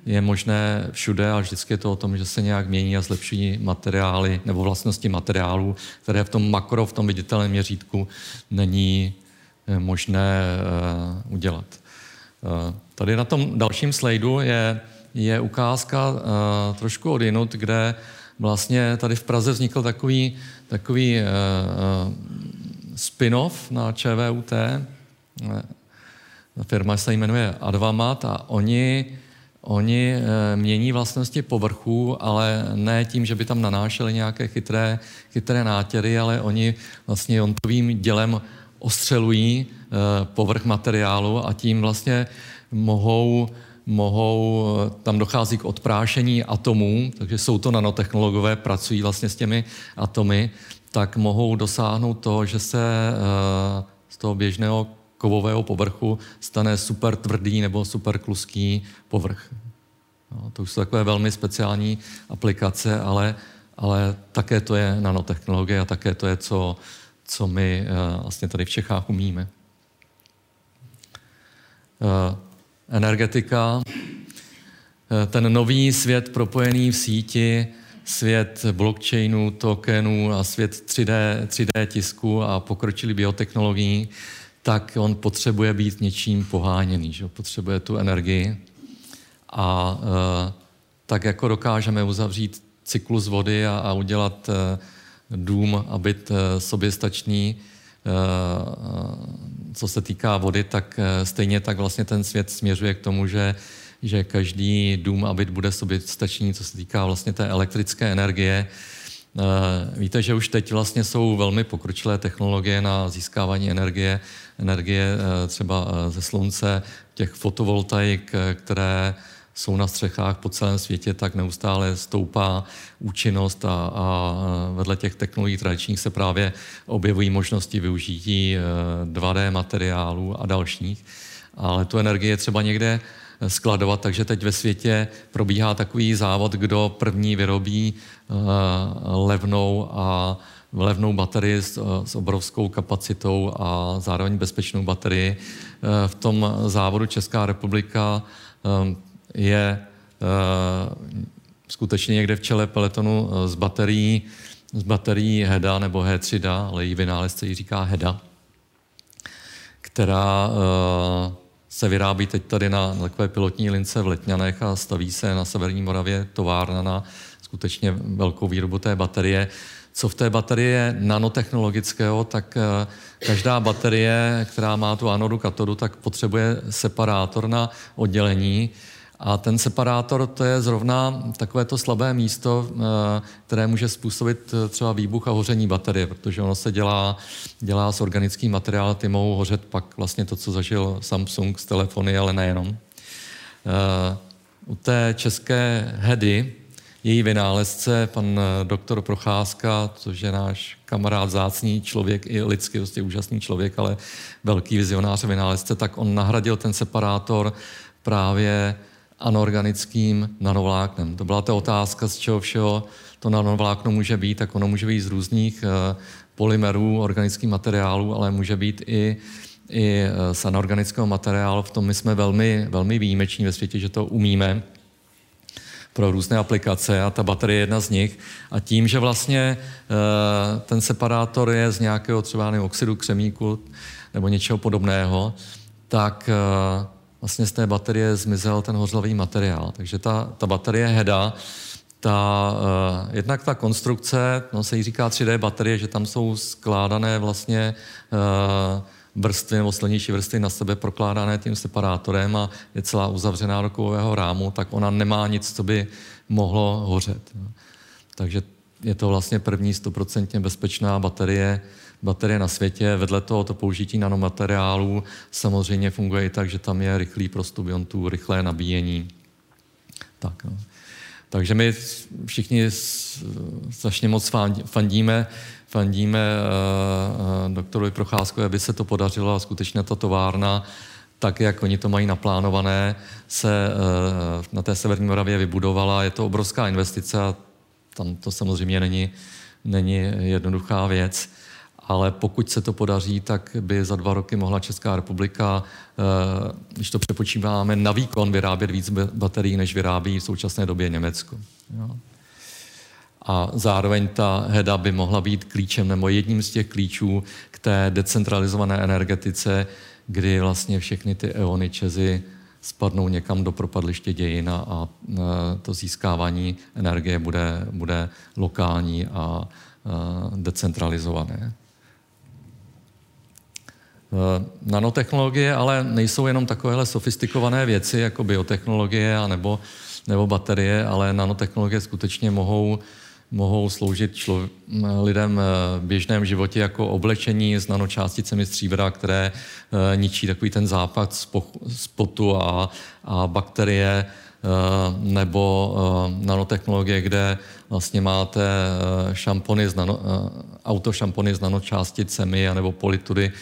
je možné všude a vždycky je to o tom, že se nějak mění a zlepšují materiály nebo vlastnosti materiálů, které v tom makro, v tom viditelném měřítku není eh, možné uh, udělat. Uh, tady na tom dalším slajdu je, je ukázka uh, trošku od jinut, kde vlastně tady v Praze vznikl takový, takový spin-off na ČVUT. Firma se jmenuje Advamat a oni Oni mění vlastnosti povrchu, ale ne tím, že by tam nanášeli nějaké chytré, chytré nátěry, ale oni vlastně jontovým dělem ostřelují e, povrch materiálu a tím vlastně mohou, mohou, eh, tam dochází k odprášení atomů, takže jsou to nanotechnologové, pracují vlastně s těmi atomy, tak mohou dosáhnout toho, že se e, z toho běžného kovového povrchu stane super tvrdý nebo super kluský povrch. No, to už jsou takové velmi speciální aplikace, ale, ale také to je nanotechnologie a také to je, co, co my uh, vlastně tady v Čechách umíme. Uh, energetika, uh, ten nový svět propojený v síti, svět blockchainu, tokenů a svět 3D, 3D tisku a pokročilý biotechnologií, tak on potřebuje být něčím poháněný, že? potřebuje tu energii. A tak jako dokážeme uzavřít cyklus vody a, a udělat dům a být e, soběstačný, co se týká vody, tak stejně tak vlastně ten svět směřuje k tomu, že, že každý dům a byt bude soběstačný, co se týká vlastně té elektrické energie. Víte, že už teď vlastně jsou velmi pokročilé technologie na získávání energie, energie třeba ze slunce, těch fotovoltaik, které jsou na střechách po celém světě, tak neustále stoupá účinnost a, a vedle těch technologií tradičních se právě objevují možnosti využití 2D eh, materiálů a dalších. Ale tu energii je třeba někde skladovat, takže teď ve světě probíhá takový závod, kdo první vyrobí uh, levnou a levnou baterii s, s obrovskou kapacitou a zároveň bezpečnou baterii. V tom závodu Česká republika je uh, skutečně někde v čele peletonu uh, s baterií, s baterií HEDA nebo H3DA, ale její vynálezce ji říká HEDA, která uh, se vyrábí teď tady na takové pilotní lince v Letňanech a staví se na Severní Moravě továrna na skutečně velkou výrobu té baterie. Co v té baterii je nanotechnologického, tak každá baterie, která má tu anodu, katodu, tak potřebuje separátor na oddělení, a ten separátor to je zrovna takové to slabé místo, eh, které může způsobit eh, třeba výbuch a hoření baterie, protože ono se dělá, dělá s organickým materiálem, ty mohou hořet pak vlastně to, co zažil Samsung z telefony, ale nejenom. Eh, u té české hedy, její vynálezce, pan doktor Procházka, což je náš kamarád, zácný člověk, i lidsky prostě úžasný člověk, ale velký vizionář vynálezce, tak on nahradil ten separátor právě anorganickým nanovláknem. To byla ta otázka, z čeho všeho to nanovlákno může být, tak ono může být z různých eh, polymerů, organických materiálů, ale může být i, i eh, z anorganického materiálu. V tom my jsme velmi, velmi výjimeční ve světě, že to umíme pro různé aplikace a ta baterie je jedna z nich. A tím, že vlastně eh, ten separátor je z nějakého třeba oxidu křemíku nebo něčeho podobného, tak vlastně z té baterie zmizel ten hořlavý materiál. Takže ta, ta baterie HEDA, ta, uh, jednak ta konstrukce, no se jí říká 3D baterie, že tam jsou skládané vlastně uh, vrstvy nebo silnější vrstvy na sebe prokládané tím separátorem a je celá uzavřená do kovového rámu, tak ona nemá nic, co by mohlo hořet. Takže je to vlastně první stoprocentně bezpečná baterie, baterie na světě. Vedle toho to použití nanomateriálů samozřejmě funguje i tak, že tam je rychlý prostup iontů, rychlé nabíjení. Tak, no. Takže my všichni strašně moc fandíme, fandíme uh, uh, doktorovi Procházkovi, aby se to podařilo a skutečně ta továrna, tak jak oni to mají naplánované, se uh, na té Severní Moravě vybudovala. Je to obrovská investice a tam to samozřejmě není, není jednoduchá věc ale pokud se to podaří, tak by za dva roky mohla Česká republika, eh, když to přepočíváme, na výkon vyrábět víc baterií, než vyrábí v současné době Německo. A zároveň ta HEDA by mohla být klíčem nebo jedním z těch klíčů k té decentralizované energetice, kdy vlastně všechny ty eony Čezy spadnou někam do propadliště dějin a eh, to získávání energie bude, bude lokální a eh, decentralizované. Eh, nanotechnologie ale nejsou jenom takovéhle sofistikované věci jako biotechnologie a nebo, nebo baterie, ale nanotechnologie skutečně mohou, mohou sloužit člo, lidem eh, v běžném životě jako oblečení s nanočásticemi stříbra, které ničí takový ten západ z, potu a, a bakterie, nebo nanotechnologie, kde vlastně máte šampony z nano, autošampony s nanočásticemi nebo politury,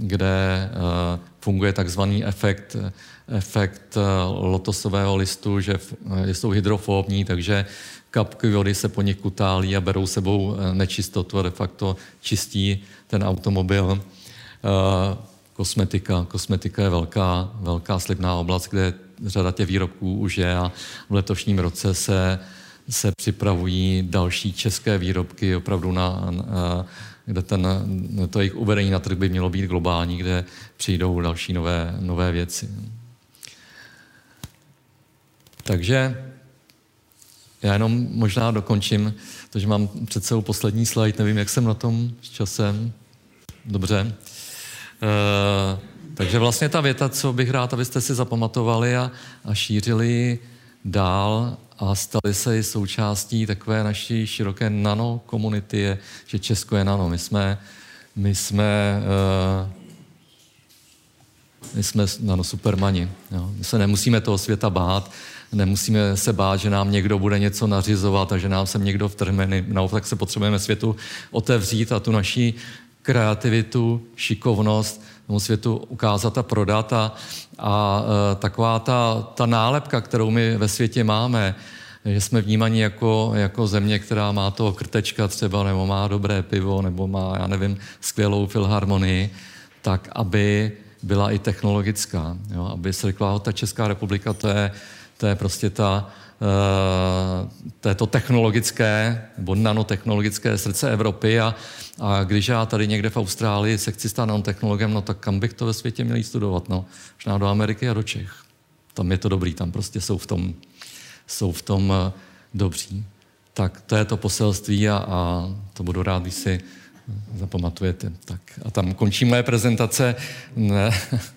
kde uh, funguje takzvaný efekt, efekt uh, lotosového listu, že uh, jsou hydrofobní, takže kapky vody se po nich kutálí a berou sebou nečistotu a de facto čistí ten automobil. Kosmetika. Kosmetika je velká, velká slibná oblast, kde řada těch výrobků už je a v letošním roce se, se připravují další české výrobky opravdu na, na kde ten, to jejich uvedení na trh by mělo být globální, kde přijdou další nové, nové věci. Takže já jenom možná dokončím, protože mám před sebou poslední slide, nevím, jak jsem na tom s časem. Dobře. E, Takže vlastně ta věta, co bych rád, abyste si zapamatovali a, a šířili dál a stali se i součástí takové naší široké nano komunity, že Česko je nano. My jsme, my jsme, uh, my jsme nano supermani. Jo. My se nemusíme toho světa bát, nemusíme se bát, že nám někdo bude něco nařizovat a že nám sem někdo vtrhne. Naopak se potřebujeme světu otevřít a tu naší kreativitu, šikovnost tomu světu ukázat a prodat. A, a e, taková ta, ta nálepka, kterou my ve světě máme, že jsme vnímaní jako, jako země, která má toho krtečka třeba, nebo má dobré pivo, nebo má, já nevím, skvělou filharmonii, tak aby byla i technologická. Jo? Aby se řekla, ta Česká republika, to je, to je prostě ta, uh, této technologické nebo nanotechnologické srdce Evropy a, a když já tady někde v Austrálii se chci stát nanotechnologem, no tak kam bych to ve světě měl studovat? No, možná do Ameriky a do Čech. Tam je to dobrý, tam prostě jsou v tom, jsou v tom uh, dobří. Tak to je to poselství a, a to budu rád, když si zapamatujete. Tak a tam končí moje prezentace ne,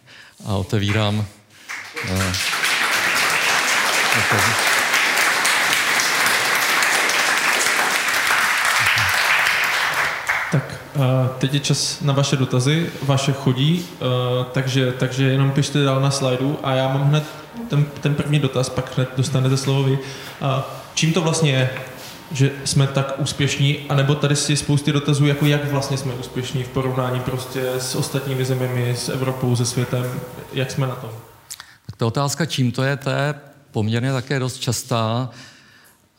a otevírám. Uh, tak teď je čas na vaše dotazy, vaše chodí, takže, takže jenom pište dál na slajdu a já mám hned ten, ten první dotaz, pak hned dostanete slovo vy. Čím to vlastně je, že jsme tak úspěšní, anebo tady si spousty dotazů, jako jak vlastně jsme úspěšní v porovnání prostě s ostatními zeměmi, s Evropou, se světem, jak jsme na tom? Tak ta otázka, čím to je, to je poměrně také dost častá.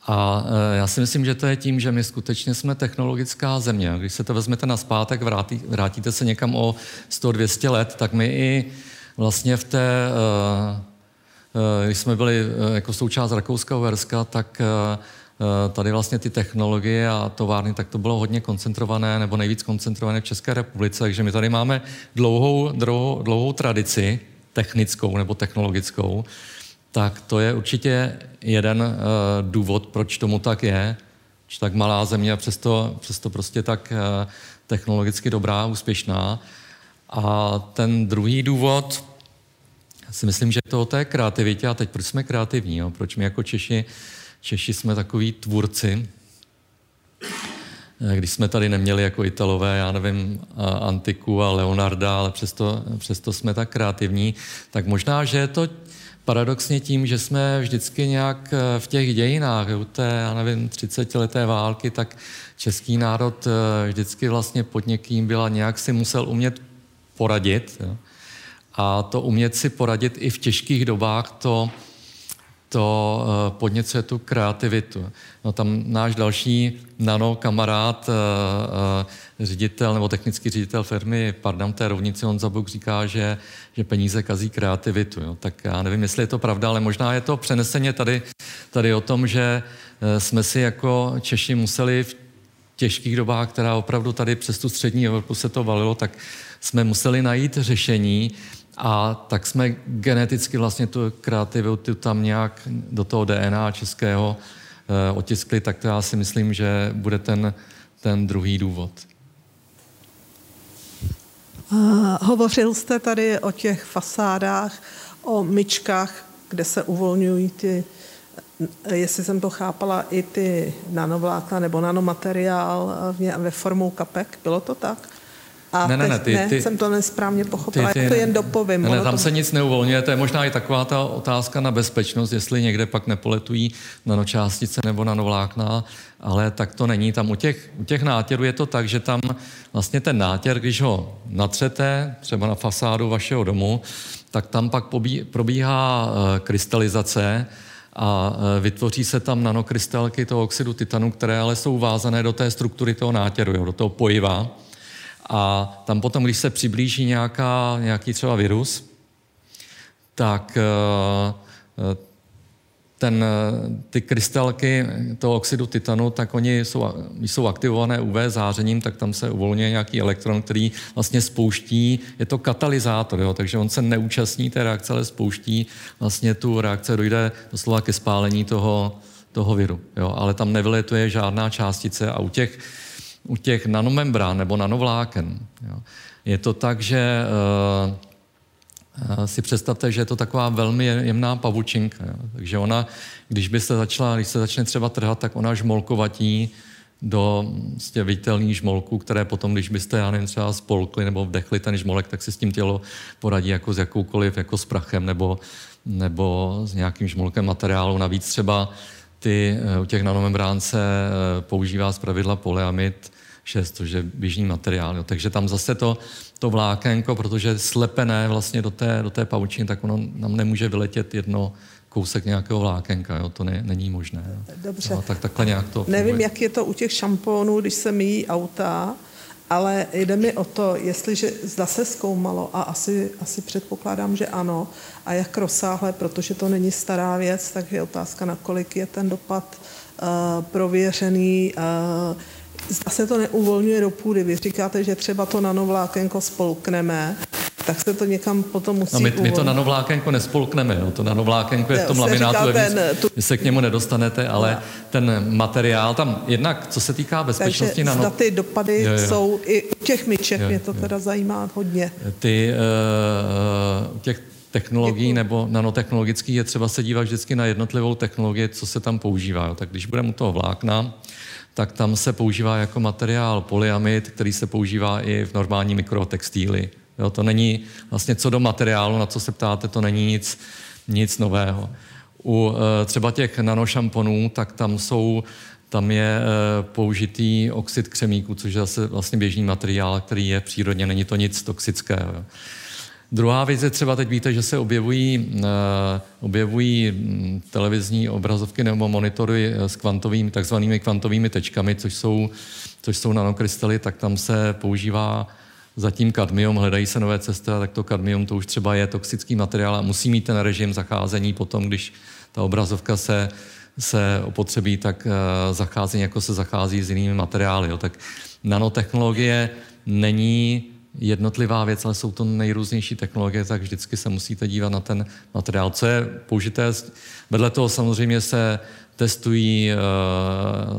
A e, já si myslím, že to je tím, že my skutečně jsme technologická země. Když se to vezmete na zpátek, vrátí, vrátíte se někam o 100-200 let, tak my i vlastně v té, e, e, když jsme byli jako součást Rakouska-Uherska, tak tady vlastně ty technologie a továrny, tak to bylo hodně koncentrované, nebo nejvíc koncentrované v České republice, takže my tady máme dlouhou, dlouhou, dlouhou tradici technickou nebo technologickou, tak to je určitě jeden uh, důvod, proč tomu tak je. Že tak malá země a přesto, přesto prostě tak uh, technologicky dobrá, úspěšná. A ten druhý důvod, si myslím, že to o té kreativitě, a teď proč jsme kreativní, jo? proč my jako Češi, Češi jsme takový tvůrci, eh, když jsme tady neměli jako Italové, já nevím, Antiku a Leonarda, ale přesto, přesto jsme tak kreativní, tak možná, že je to paradoxně tím, že jsme vždycky nějak eh, v těch dějinách, u té, já nevím, 30 leté války, tak český národ eh, vždycky vlastně pod někým byla nějak si musel umět poradit. Jo. A to umět si poradit i v těžkých dobách, to, to eh, podněcuje tu kreativitu. No tam náš další nano kamarád, eh, eh, ředitel nebo technický ředitel firmy Pardam té rovnici on Zabuk říká, že, že peníze kazí kreativitu. Jo. Tak já nevím, jestli je to pravda, ale možná je to přeneseně tady, tady o tom, že jsme si jako Češi museli v těžkých dobách, která opravdu tady přes tu střední Evropu se to valilo, tak jsme museli najít řešení, a tak jsme geneticky vlastně tu kreativitu tam nějak do toho DNA českého e, otiskli, tak to já si myslím, že bude ten, ten druhý důvod. Uh, hovořil jste tady o těch fasádách, o myčkách, kde se uvolňují ty, jestli jsem to chápala, i ty nanovlákna nebo nanomateriál ve formou kapek. Bylo to tak? A ne, ne, ne, ty, ne, ty, jsem to nesprávně pochopila, ty, ty, to jen dopovím. Ne, ne, tam to... se nic neuvolňuje, to je možná i taková ta otázka na bezpečnost, jestli někde pak nepoletují nanočástice nebo nanovlákna, ale tak to není. Tam u těch, u těch nátěrů je to tak, že tam vlastně ten nátěr, když ho natřete, třeba na fasádu vašeho domu, tak tam pak pobí, probíhá uh, krystalizace, a eh, vytvoří se tam nanokrystalky toho oxidu titanu, které ale jsou vázané do té struktury toho nátěru, jo, do toho pojiva. A tam potom, když se přiblíží nějaká, nějaký třeba virus, tak eh, eh, ten, ty krystalky toho oxidu titanu, tak oni jsou, jsou aktivované UV zářením, tak tam se uvolňuje nějaký elektron, který vlastně spouští, je to katalyzátor, jo, takže on se neúčastní té reakce, ale spouští vlastně tu reakce, dojde doslova ke spálení toho, toho viru, jo, ale tam nevyletuje žádná částice a u těch u těch nanomembrán nebo nanovláken. Jo. Je to tak, že uh, si představte, že je to taková velmi jemná pavučinka. Jo. Takže ona, když by se začala, když se začne třeba trhat, tak ona žmolkovatí do vlastně viditelných žmolků, které potom, když byste, já nevím, třeba spolkli nebo vdechli ten žmolek, tak si s tím tělo poradí jako s jakoukoliv, jako s prachem nebo, nebo s nějakým žmolkem materiálu. Navíc třeba ty, eh, u těch nanomembrán se eh, používá z pravidla polyamid 6, což je běžný materiál. Jo. Takže tam zase to, to vlákenko, protože slepené vlastně do té, do té pavučiny, tak ono nám nemůže vyletět jedno kousek nějakého vlákenka, jo, to ne, není možné. Jo. Dobře. No, tak takhle nějak to Nevím, funguje. jak je to u těch šampónů, když se míjí auta, ale jde mi o to, jestliže zda se zkoumalo, a asi, asi předpokládám, že ano, a jak rozsáhle, protože to není stará věc, tak je otázka, nakolik je ten dopad uh, prověřený, uh, zda se to neuvolňuje do půdy. Vy říkáte, že třeba to nanovlákenko spolkneme, tak se to někam potom musí no my, my to nanovlákenko nespolkneme, no, to nanovlákenko je v tom laminátu, ten, tu... vy se k němu nedostanete, ale no. ten materiál tam, jednak co se týká bezpečnosti Takže nano... ty dopady jo, jo. jsou i u těch myček, jo, mě to jo. teda zajímá hodně. Ty uh, těch technologií nebo nanotechnologických je třeba se dívat vždycky na jednotlivou technologii, co se tam používá. Tak když budeme u toho vlákna, tak tam se používá jako materiál polyamid, který se používá i v normální mikrotextíly. Jo, to není vlastně co do materiálu, na co se ptáte, to není nic, nic nového. U e, třeba těch nanošamponů, tak tam jsou tam je e, použitý oxid křemíku, což je zase vlastně běžný materiál, který je přírodně, není to nic toxického. Druhá věc je třeba, teď víte, že se objevují, uh, objevují mm, televizní obrazovky nebo monitory s kvantovými, takzvanými kvantovými tečkami, což jsou, což jsou nanokrystaly, tak tam se používá zatím kadmium, hledají se nové cesty, tak to kadmium to už třeba je toxický materiál a musí mít ten režim zacházení potom, když ta obrazovka se, se opotřebí, tak uh, zacházení jako se zachází s jinými materiály. Jo. Tak nanotechnologie není jednotlivá věc, ale jsou to nejrůznější technologie, tak vždycky se musíte dívat na ten materiál. Co je použité, vedle toho samozřejmě se testují,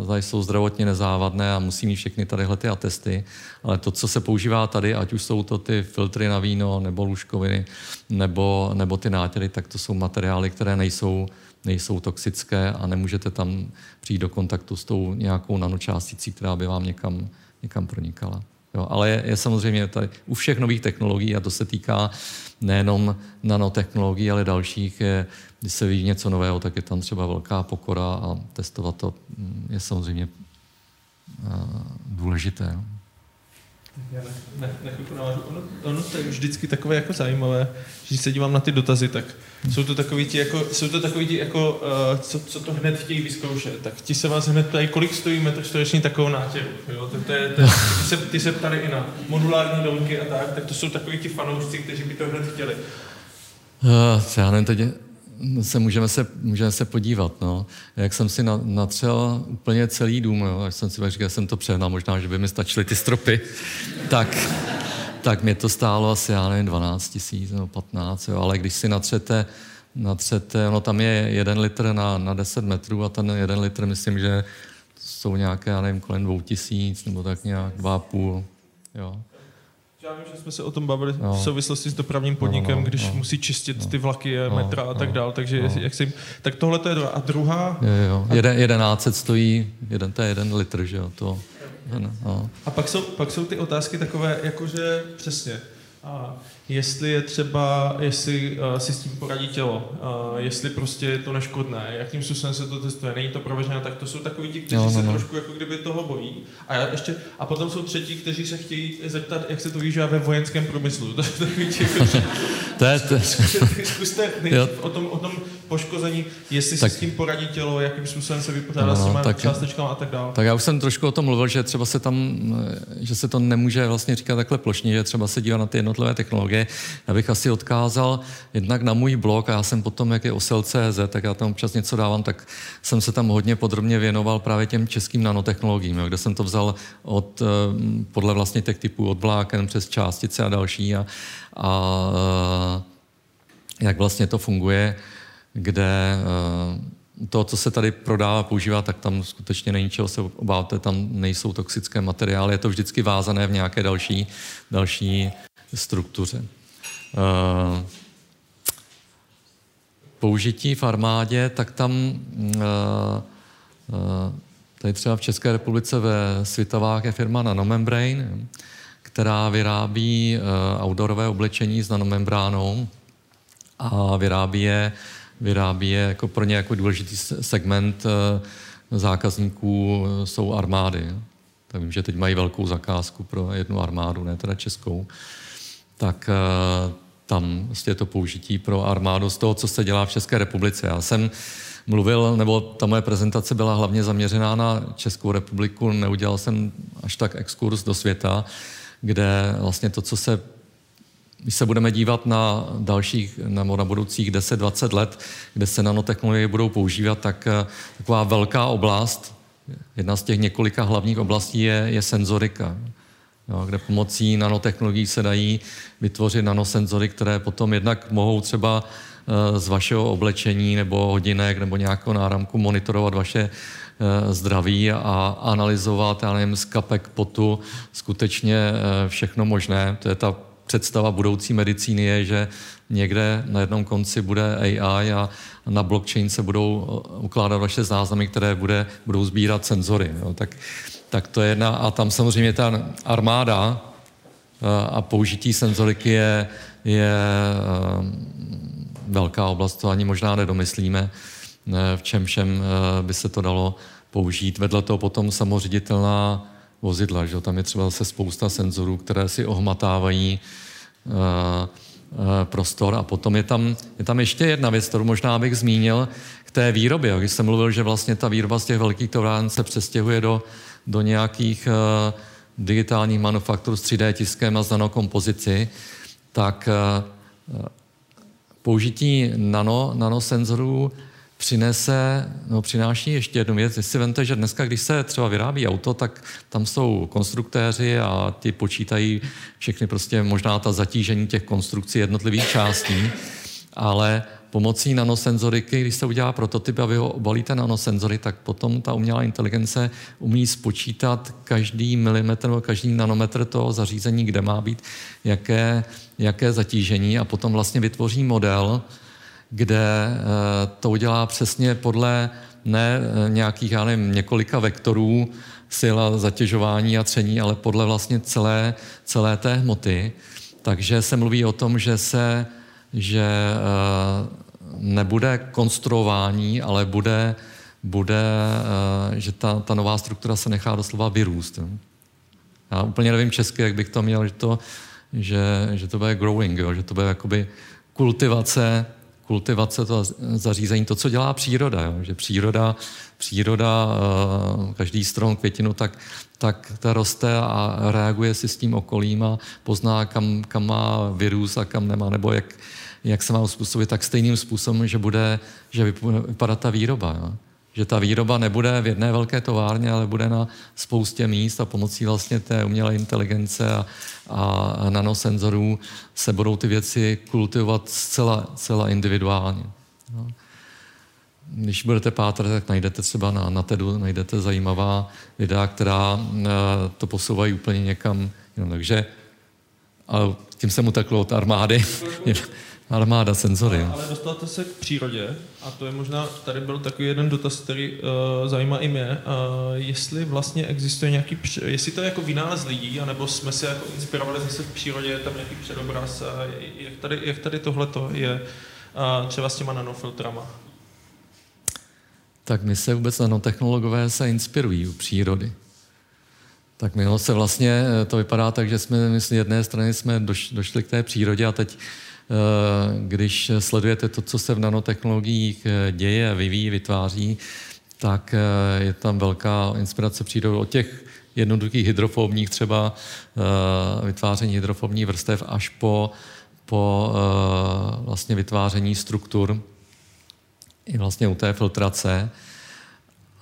uh, jsou zdravotně nezávadné a musí mít všechny tadyhle ty atesty, ale to, co se používá tady, ať už jsou to ty filtry na víno, nebo lůžkoviny, nebo, nebo ty nátěry, tak to jsou materiály, které nejsou, nejsou toxické a nemůžete tam přijít do kontaktu s tou nějakou nanočásticí, která by vám někam, někam pronikala. Jo, ale je, je samozřejmě tady u všech nových technologií, a to se týká nejenom nanotechnologií, ale dalších, je, když se ví něco nového, tak je tam třeba velká pokora a testovat to mm, je samozřejmě důležité. No. Já ne, ne, ne, ono, ono to je vždycky takové jako zajímavé, když se dívám na ty dotazy, tak jsou to takový ti, jako, jsou to takový ti, jako, uh, co, co, to hned chtějí vyzkoušet. Tak ti se vás hned ptají, kolik stojí metr čtvereční takovou nátěru. Jo? To, je, to, ty, se, ty se ptali i na modulární domky a tak, tak to jsou takový ti fanoušci, kteří by to hned chtěli. Uh, já nevím, teď se můžeme, se můžeme se podívat. No. Jak jsem si natřel úplně celý dům, jo, až jsem si říkal, že jsem to přehnal, možná, že by mi stačily ty stropy, tak, tak mě to stálo asi, já nevím, 12 tisíc nebo 15, jo, ale když si natřete, natřete, no tam je jeden litr na, na 10 metrů a ten jeden litr, myslím, že jsou nějaké, já nevím, kolem dvou tisíc, nebo tak nějak dva a půl, jo. Já vím, že jsme se o tom bavili no. v souvislosti s dopravním podnikem, no, no, když no, musí čistit no, ty vlaky, no, metra a tak no, dál, takže no. jak si, tak tohle to je druhá. A druhá... Jo, jo. Jeden, jedenácet stojí, jeden, to je jeden litr, že jo, to... No. A pak jsou, pak jsou ty otázky takové, jakože přesně, a jestli je třeba, jestli uh, si s tím poradí tělo, uh, jestli prostě je to neškodné, jakým způsobem se to testuje, není to prověřené, tak to jsou takový ti, kteří no, no, se no. trošku jako kdyby toho bojí. A, já ještě, a potom jsou třetí, kteří se chtějí zeptat, jak se to využívá ve vojenském průmyslu. to, to, to je to. Zkuste o tom, o tom poškození, jestli tak, si s tím poradí tělo, jakým způsobem se vypořádá no, s těma tak, částečkama a tak dále. Tak já už jsem trošku o tom mluvil, že třeba se tam, že se to nemůže vlastně říkat takhle plošně, že třeba se dívat na ty jednotlivé technologie. Já bych asi odkázal jednak na můj blog a já jsem potom, jak je osel.cz, tak já tam občas něco dávám, tak jsem se tam hodně podrobně věnoval právě těm českým nanotechnologiím, kde jsem to vzal od, eh, podle vlastně těch typů, od vláken přes částice a další a, a eh, jak vlastně to funguje kde eh, to, co se tady prodává, používá, tak tam skutečně není čeho se obávat, tam nejsou toxické materiály, je to vždycky vázané v nějaké další, další struktuře. Eh, použití v armádě, tak tam uh, uh, tady třeba v České republice ve Světovách je firma Nanomembrane, která vyrábí uh, outdoorové oblečení s nanomembránou a vyrábí je, vyrábí je jako pro ně jako důležitý segment uh, zákazníků jsou armády. Tak vím, že teď mají velkou zakázku pro jednu armádu, ne teda českou. Tak uh, tam vlastně je to použití pro armádu z toho, co se dělá v České republice. Já jsem mluvil, nebo ta moje prezentace byla hlavně zaměřená na Českou republiku, neudělal jsem až tak exkurs do světa, kde vlastně to, co se když se budeme dívat na dalších, nebo na budoucích 10-20 let, kde se nanotechnologie budou používat, tak eh, taková velká oblast, jedna z těch několika hlavních oblastí je, je senzorika jo, kde pomocí nanotechnologií se dají vytvořit nanosenzory, které potom jednak mohou třeba eh, z vašeho oblečení nebo hodinek nebo nějakého náramku monitorovat vaše eh, zdraví a analyzovat, já nevím, z kapek potu skutečně eh, všechno možné. To je ta představa budoucí medicíny je, že někde na jednom konci bude AI a na blockchain se budou ukládat vaše záznamy, které bude, budou sbírat senzory. Jo. Tak tak to je jedna. A tam samozřejmě ta armáda eh, a použití senzoriky je, je eh, velká oblast, to ani možná nedomyslíme, v čem všem eh, by se to dalo použít. Vedle toho potom samoředitelná vozidla, že tam je třeba zase spousta senzorů, které si ohmatávají prostor a potom je tam, je tam ještě jedna věc, kterou možná bych zmínil k té výrobě. Když jsem mluvil, že vlastně ta výroba z těch velkých továren se přestěhuje do, do nějakých uh, digitálních manufaktur s 3D tiskem a s nanokompozici, tak uh, použití nano, nanosenzorů přinese, no, přináší ještě jednu věc. Jestli vemte, že dneska, když se třeba vyrábí auto, tak tam jsou konstruktéři a ti počítají všechny prostě možná ta zatížení těch konstrukcí jednotlivých částí, ale pomocí nanosenzoriky, když se udělá prototyp a vy ho obalíte nanosenzory, tak potom ta umělá inteligence umí spočítat každý milimetr nebo každý nanometr toho zařízení, kde má být, jaké, jaké zatížení a potom vlastně vytvoří model, kde eh, to udělá přesně podle ne eh, nějakých, já nevím, několika vektorů sila zatěžování a tření, ale podle vlastně celé, celé té hmoty. Takže se mluví o tom, že se že eh, nebude konstruování, ale bude, bude eh, že ta, ta nová struktura se nechá doslova vyrůst. Já úplně nevím česky, jak bych to měl, že to, že, že to bude growing, jo, že to bude jakoby kultivace, kultivace to zařízení, to, co dělá příroda, jo, že příroda, příroda, eh, každý strom, květinu, tak, tak ta roste a reaguje si s tím okolím a pozná, kam, kam má virus a kam nemá, nebo jak, jak se má uspůsobit, tak stejným způsobem, že bude, že vypadá ta výroba. Jo? Že ta výroba nebude v jedné velké továrně, ale bude na spoustě míst a pomocí vlastně té umělé inteligence a, a nanosenzorů se budou ty věci kultivovat zcela, zcela individuálně. Jo? Když budete pátrat, tak najdete třeba na, na TEDu, najdete zajímavá videa, která uh, to posouvají úplně někam. Jenom, takže ale tím jsem utekl od armády. Armáda senzory. Ale, ale dostáte se k přírodě a to je možná, tady byl takový jeden dotaz, který uh, zajímá i mě, uh, jestli vlastně existuje nějaký, jestli to je jako vynález lidí, anebo jsme se jako inspirovali zase v přírodě, je tam nějaký předobraz, uh, jak tady, jak tady tohleto je uh, třeba s těma nanofiltrama? Tak my se vůbec nanotechnologové se inspirují u přírody. Tak my se vlastně, to vypadá tak, že jsme z jedné strany jsme došli k té přírodě a teď Eh, když sledujete to, co se v nanotechnologiích eh, děje, vyvíjí, vytváří, tak eh, je tam velká inspirace přírody od těch jednoduchých hydrofobních třeba vytváření hydrofobních vrstev až po, po vlastně vytváření struktur i vlastně u té filtrace.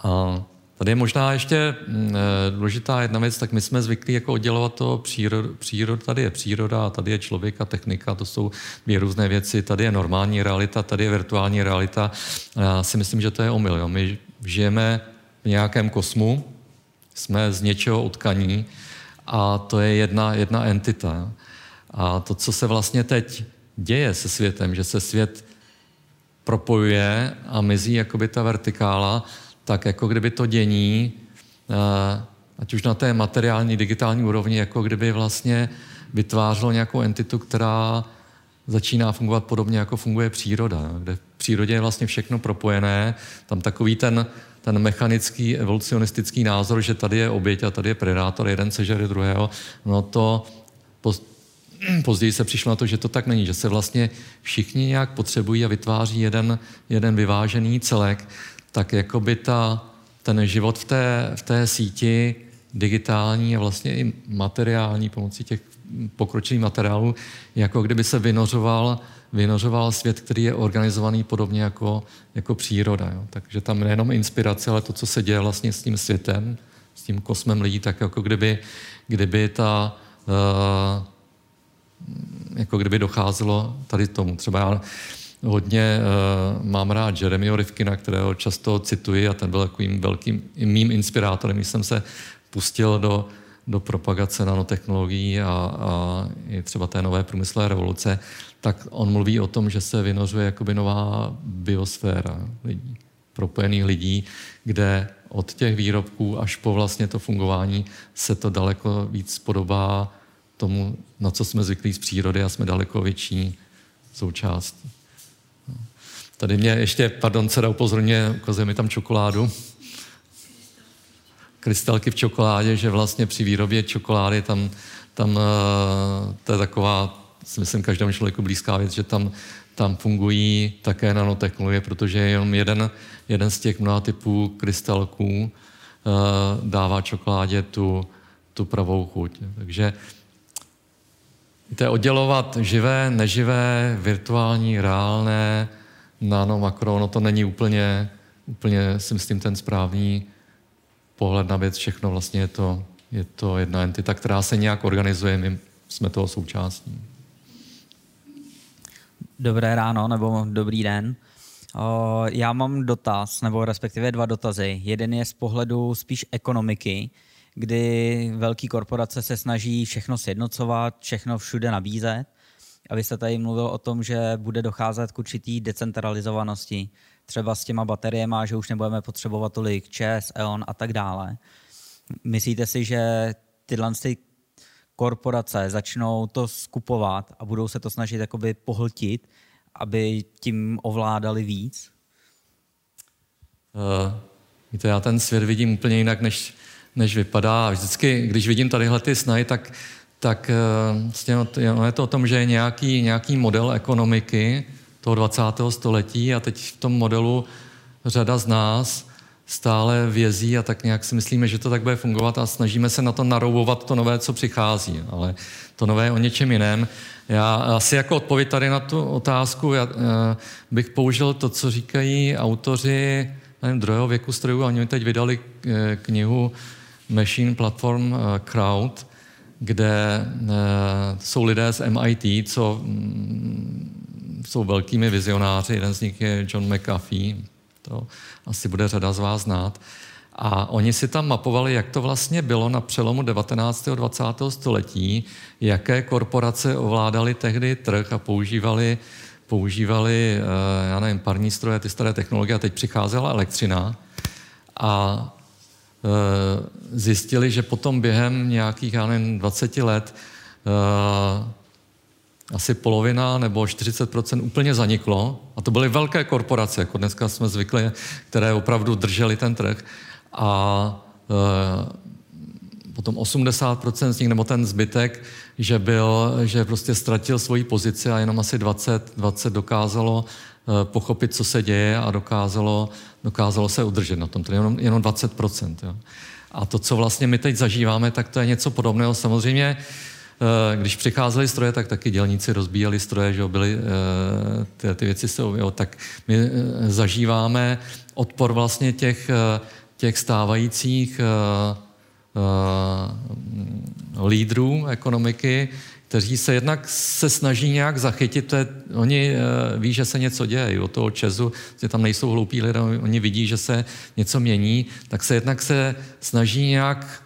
A Tady je možná ještě mm, eh, důležitá jedna věc, tak my jsme zvyklí jako oddělovat to přírodu, přírod, tady je příroda tady je člověk a technika, to jsou dvě různé věci, tady je normální realita, tady je virtuální realita. Já si myslím, že to je omyl. Jo. My žijeme v nějakém kosmu, jsme z něčeho utkaní a to je jedna, jedna entita. A to, co se vlastně teď děje se světem, že se svět propojuje a mizí jakoby ta vertikála, tak jako kdyby to dění, eh, ať už na té materiální, digitální úrovni, jako kdyby vlastně vytvářelo nějakou entitu, která začíná fungovat podobně, jako funguje příroda, kde v přírodě je vlastně všechno propojené, tam takový ten, ten mechanický evolucionistický názor, že tady je oběť a tady je predátor, jeden sežere druhého, no to později se přišlo na to, že to tak není, že se vlastně všichni nějak potřebují a vytváří jeden, jeden vyvážený celek, tak jako by ta, ten život v té, v té síti digitální a vlastně i materiální pomocí těch pokročilých materiálů, jako kdyby se vynořoval, vynořoval svět, který je organizovaný podobně jako, jako příroda. Jo. Takže tam nejenom inspirace, ale to, co se děje vlastně s tím světem, s tím kosmem lidí, tak jako kdyby, kdyby ta uh, jako kdyby docházelo tady tomu. Třeba já hodně uh, mám rád Jeremyho Rivkina, kterého často cituji a ten byl takovým velkým mým inspirátorem, když jsem se pustil do, do propagace nanotechnologií a, a i třeba té nové průmyslové revoluce, tak on mluví o tom, že se vynořuje jakoby nová biosféra lidí, propojených lidí, kde od těch výrobků až po vlastně to fungování se to daleko víc podobá tomu, na co jsme zvyklí z přírody a jsme daleko větší součástí. Tady mě ještě, pardon, dcera upozorně, ukazuje mi tam čokoládu. Krystalky v čokoládě, že vlastně při výrobě čokolády tam, tam eh, to je taková, si myslím, každému člověku blízká věc, že tam, tam fungují také nanotechnologie, protože jenom jeden, jeden z těch mnoha typů krystalků eh, dává čokoládě tu, tu pravou chuť. Takže Víte, oddělovat živé, neživé, virtuální, reálné, nano, makro, no to není úplně, úplně si myslím ten správný pohled na věc, všechno vlastně je to, je to jedna entita, která se nějak organizuje, my jsme toho součástí. Dobré ráno nebo dobrý den. Já mám dotaz, nebo respektive dva dotazy. Jeden je z pohledu spíš ekonomiky kdy velké korporace se snaží všechno sjednocovat, všechno všude nabízet. A vy jste tady mluvil o tom, že bude docházet k určitý decentralizovanosti. Třeba s těma bateriemi, že už nebudeme potřebovat tolik ČES, EON a tak dále. Myslíte si, že tyhle ty korporace začnou to skupovat a budou se to snažit jakoby pohltit, aby tím ovládali víc? Uh, víte, já ten svět vidím úplně jinak, než než vypadá. Vždycky, když vidím tadyhle ty snahy, tak, tak vlastně je to o tom, že je nějaký, nějaký model ekonomiky toho 20. století a teď v tom modelu řada z nás stále vězí a tak nějak si myslíme, že to tak bude fungovat a snažíme se na to naroubovat to nové, co přichází. Ale to nové je o něčem jiném. Já asi jako odpověď tady na tu otázku já, eh, bych použil to, co říkají autoři nevím, druhého věku strojů. Oni teď vydali eh, knihu Machine Platform eh, Crowd, kde eh, jsou lidé z MIT, co mm, jsou velkými vizionáři. Jeden z nich je John McAfee, to asi bude řada z vás znát. A oni si tam mapovali, jak to vlastně bylo na přelomu 19. a 20. století, jaké korporace ovládaly tehdy trh a používali, používali eh, já nevím, parní stroje, ty staré technologie a teď přicházela elektřina. A zjistili, že potom během nějakých, já nevím, 20 let eh, asi polovina nebo 40% úplně zaniklo. A to byly velké korporace, jako dneska jsme zvykli, které opravdu držely ten trh. A e, potom 80% z nich, nebo ten zbytek, že, byl, že prostě ztratil svoji pozici a jenom asi 20, 20 dokázalo pochopit, co se děje a dokázalo dokázalo se udržet na tom, to je jenom, jenom 20%. Jo. A to, co vlastně my teď zažíváme, tak to je něco podobného. Samozřejmě, eh, když přicházely stroje, tak taky dělníci rozbíjeli stroje, že byly, eh, ty, ty věci jsou, jo, tak my eh, zažíváme odpor vlastně těch, těch stávajících lídrů ekonomiky, kteří se jednak se snaží nějak zachytit, to je, oni uh, ví, že se něco děje, o toho Česu, že tam nejsou hloupí lidé, oni vidí, že se něco mění, tak se jednak se snaží nějak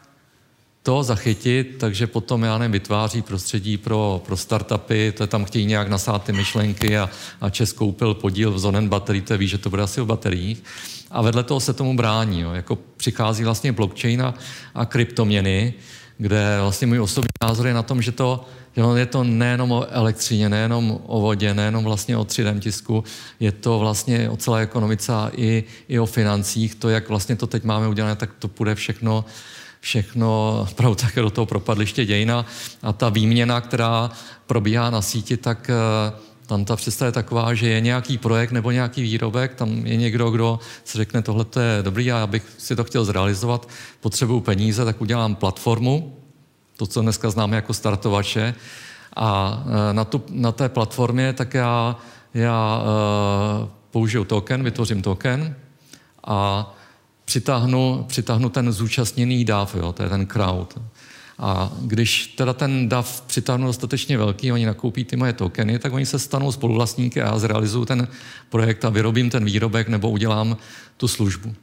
to zachytit, takže potom, já nevím, vytváří prostředí pro, pro startupy, to tam chtějí nějak nasát ty myšlenky a, a Čes koupil podíl v Zonen baterií, to ví, že to bude asi o bateriích. A vedle toho se tomu brání, jo. jako přichází vlastně blockchain a, a kryptoměny, kde vlastně můj osobní názor je na tom, že to že je to nejenom o elektřině, nejenom o vodě, nejenom vlastně o 3D tisku, je to vlastně o celé ekonomice a i, i o financích. To, jak vlastně to teď máme udělané, tak to půjde všechno všechno opravdu také do toho propadliště dějina a ta výměna, která probíhá na síti, tak eh, tam ta představa je taková, že je nějaký projekt nebo nějaký výrobek, tam je někdo, kdo si řekne, tohle je dobrý já bych si to chtěl zrealizovat, potřebuju peníze, tak udělám platformu, to, co dneska známe jako startovače, a eh, na, tu, na té platformě tak já, já uh, použiju token, vytvořím token a přitáhnu, přitáhnu ten zúčastněný DAV, jo, to je ten crowd. A když teda ten DAV přitáhnu dostatečně velký, oni nakoupí ty moje tokeny, tak oni se stanou spoluvlastníky a já zrealizuju ten projekt a vyrobím ten výrobek nebo udělám tu službu.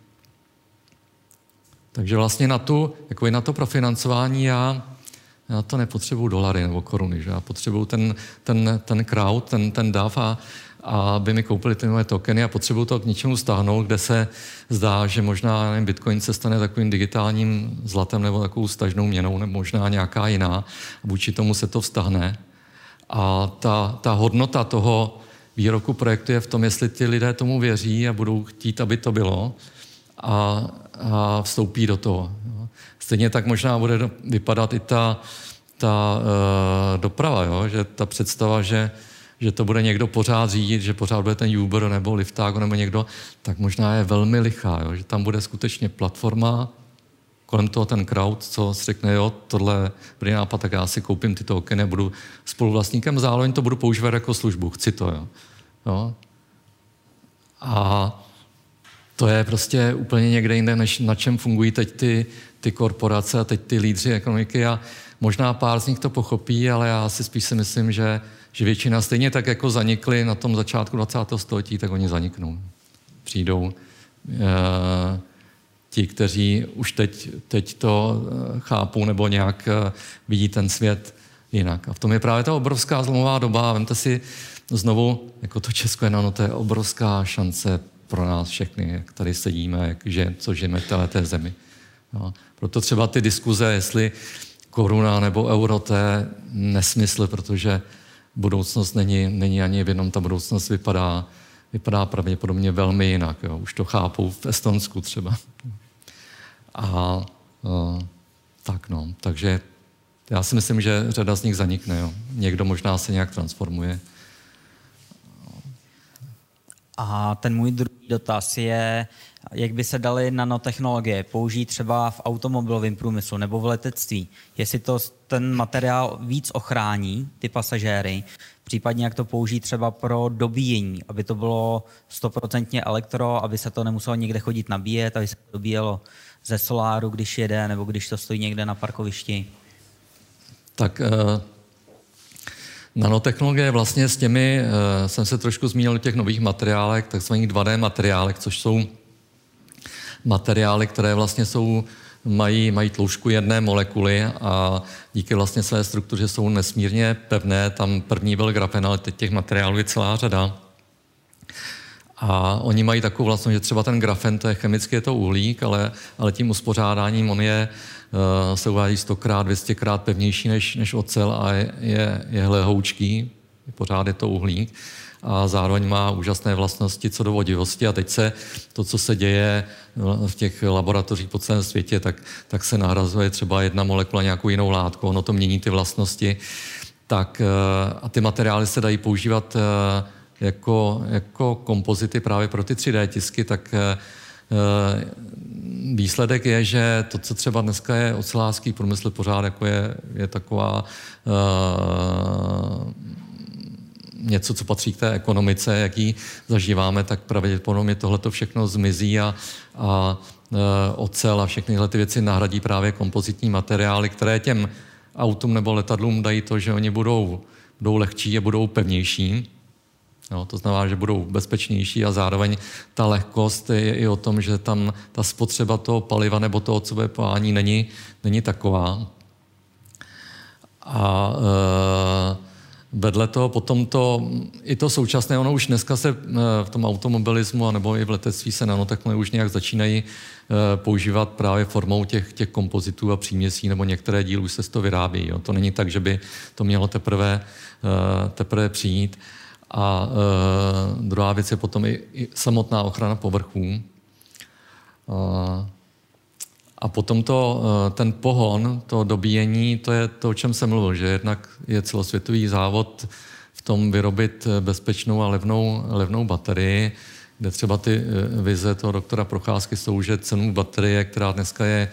Takže vlastně na, tu, jako na to profinancování já, já to nepotřebuju dolary nebo koruny, že já potřebuju ten, ten, ten crowd, ten, ten DAV a, a aby mi koupili ty nové tokeny a potřebuju to k něčemu stáhnout, kde se zdá, že možná nevím, Bitcoin se stane takovým digitálním zlatem nebo takovou stažnou měnou, nebo možná nějaká jiná. Vůči tomu se to vztahne. A ta, ta hodnota toho výroku projektu je v tom, jestli ti lidé tomu věří a budou chtít, aby to bylo a, a vstoupí do toho. Stejně tak možná bude vypadat i ta, ta uh, doprava, jo? že ta představa, že že to bude někdo pořád řídit, že pořád bude ten Uber nebo Liftago nebo někdo, tak možná je velmi lichá, jo? že tam bude skutečně platforma, kolem toho ten crowd, co si řekne, jo, tohle dobrý nápad, tak já si koupím ty tokeny, budu spoluvlastníkem, zároveň to budu používat jako službu, chci to, jo. jo? A to je prostě úplně někde jinde, než na čem fungují teď ty, ty korporace a teď ty lídři ekonomiky a možná pár z nich to pochopí, ale já si spíš si myslím, že že většina stejně tak, jako zanikly na tom začátku 20. století, tak oni zaniknou. Přijdou e, ti, kteří už teď, teď to eh, chápou nebo nějak e, vidí ten svět jinak. A v tom je právě ta obrovská zlomová doba. Vemte si znovu, jako to Česko je, no, to je obrovská šance pro nás všechny, jak tady sedíme, jak že, co žijeme v této zemi. No. Proto třeba ty diskuze, jestli koruna nebo euro, to je nesmysl, protože budoucnost není, není ani v jednom, ta budoucnost vypadá, vypadá pravděpodobně velmi jinak. Jo. Už to chápou v Estonsku třeba. A uh, tak no, takže já si myslím, že řada z nich zanikne. Jo. Někdo možná se nějak transformuje. A ten můj druhý dotaz je, jak by se daly nanotechnologie použít třeba v automobilovém průmyslu nebo v letectví. Jestli to ten materiál víc ochrání ty pasažéry, případně jak to použít třeba pro dobíjení, aby to bylo stoprocentně elektro, aby se to nemuselo někde chodit nabíjet, aby se to dobíjelo ze soláru, když jede, nebo když to stojí někde na parkovišti. Tak uh... Nanotechnologie vlastně s těmi, uh, jsem se trošku zmínil o těch nových materiálech, takzvaných 2D materiálech, což jsou materiály, které vlastně jsou, mají, mají tloušku jedné molekuly a díky vlastně své struktuře jsou nesmírně pevné. Tam první byl grafen, ale teď těch materiálů je celá řada. A oni mají takovou vlastnost, že třeba ten grafen, to je chemicky je to uhlík, ale, ale tím uspořádáním on je, uh, se uvádí 100krát, 200krát pevnější než, než ocel a je, je, je hlehoučký, pořád je to uhlík a zároveň má úžasné vlastnosti co do vodivosti. A teď se to, co se děje v těch laboratořích po celém světě, tak, tak se nahrazuje třeba jedna molekula nějakou jinou látkou, ono to mění ty vlastnosti, tak eh, a ty materiály se dají používat eh, jako, jako kompozity právě pro ty 3D tisky, tak eh, výsledek je, že to, co třeba dneska je ocelářský průmysl pořád jako je, je taková něco, co patří k té ekonomice, jak ji zažíváme, tak pravděpodobně tohleto všechno zmizí a, a e, ocel a všechny tyhle ty věci nahradí právě kompozitní materiály, které těm autům nebo letadlům dají to, že oni budou, budou lehčí a budou pevnější. Jo, to znamená, že budou bezpečnější a zároveň ta lehkost je i o tom, že tam ta spotřeba toho paliva nebo toho ocové pohání není, není taková. A e, vedle toho potom to, i to současné, ono už dneska se e, v tom automobilismu nebo i v letectví se nanotechnologie už nějak začínají e, používat právě formou těch, těch kompozitů a příměsí, nebo některé díly už se z toho vyrábí. Jo. To není tak, že by to mělo teprve, e, teprve přijít. A e, druhá věc je potom i, i samotná ochrana povrchů. E, a potom to, e, ten pohon, to dobíjení, to je to, o čem jsem mluvil, že jednak je celosvětový závod v tom vyrobit bezpečnou a levnou, levnou baterii, kde třeba ty vize toho doktora Procházky jsou, že cenu baterie, která dneska je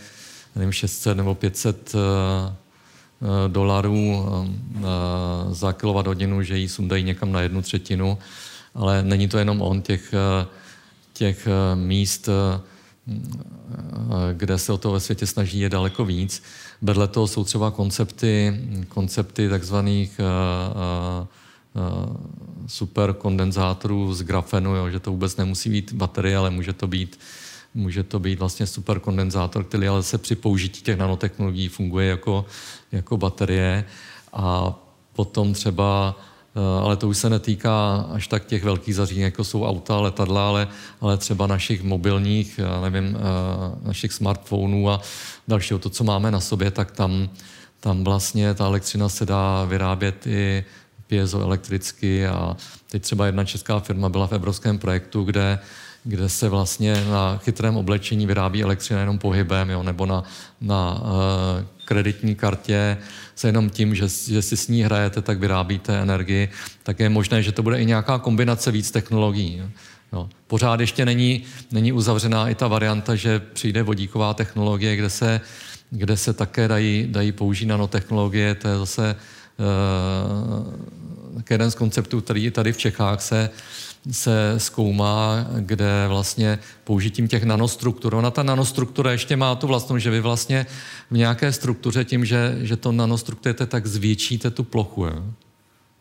nevím, 600 nebo 500 Eh, dolarů eh, za hodinu, že ji sundají někam na jednu třetinu, ale není to jenom on, těch, eh, těch míst, kde se o to ve světě snaží, je daleko víc. Vedle toho jsou třeba koncepty, koncepty takzvaných superkondenzátorů z grafenu, jo, že to vůbec nemusí být baterie, ale může to být Může to být vlastně superkondenzátor, který ale se při použití těch nanotechnologií funguje jako, jako baterie. A potom třeba, eh, ale to už se netýká až tak těch velkých zařízení, jako jsou auta, letadla, ale, ale třeba našich mobilních, nevím, eh, našich smartphonů a dalšího, to, co máme na sobě, tak tam, tam vlastně ta elektřina se dá vyrábět i piezoelektricky a teď třeba jedna česká firma byla v evropském projektu, kde kde se vlastně na chytrém oblečení vyrábí elektřina jenom pohybem, jo, nebo na, na uh, kreditní kartě se jenom tím, že, že si s ní hrajete, tak vyrábíte energii, tak je možné, že to bude i nějaká kombinace víc technologií. Jo. Jo. Pořád ještě není, není uzavřená i ta varianta, že přijde vodíková technologie, kde se, kde se také dají, dají použít nanotechnologie. To je zase uh, jeden z konceptů, který tady v Čechách se, se zkoumá, kde vlastně použitím těch nanostruktur. Ona ta nanostruktura ještě má tu vlastnost, že vy vlastně v nějaké struktuře tím, že, že to nanostrukturujete, tak zvětšíte tu plochu jo?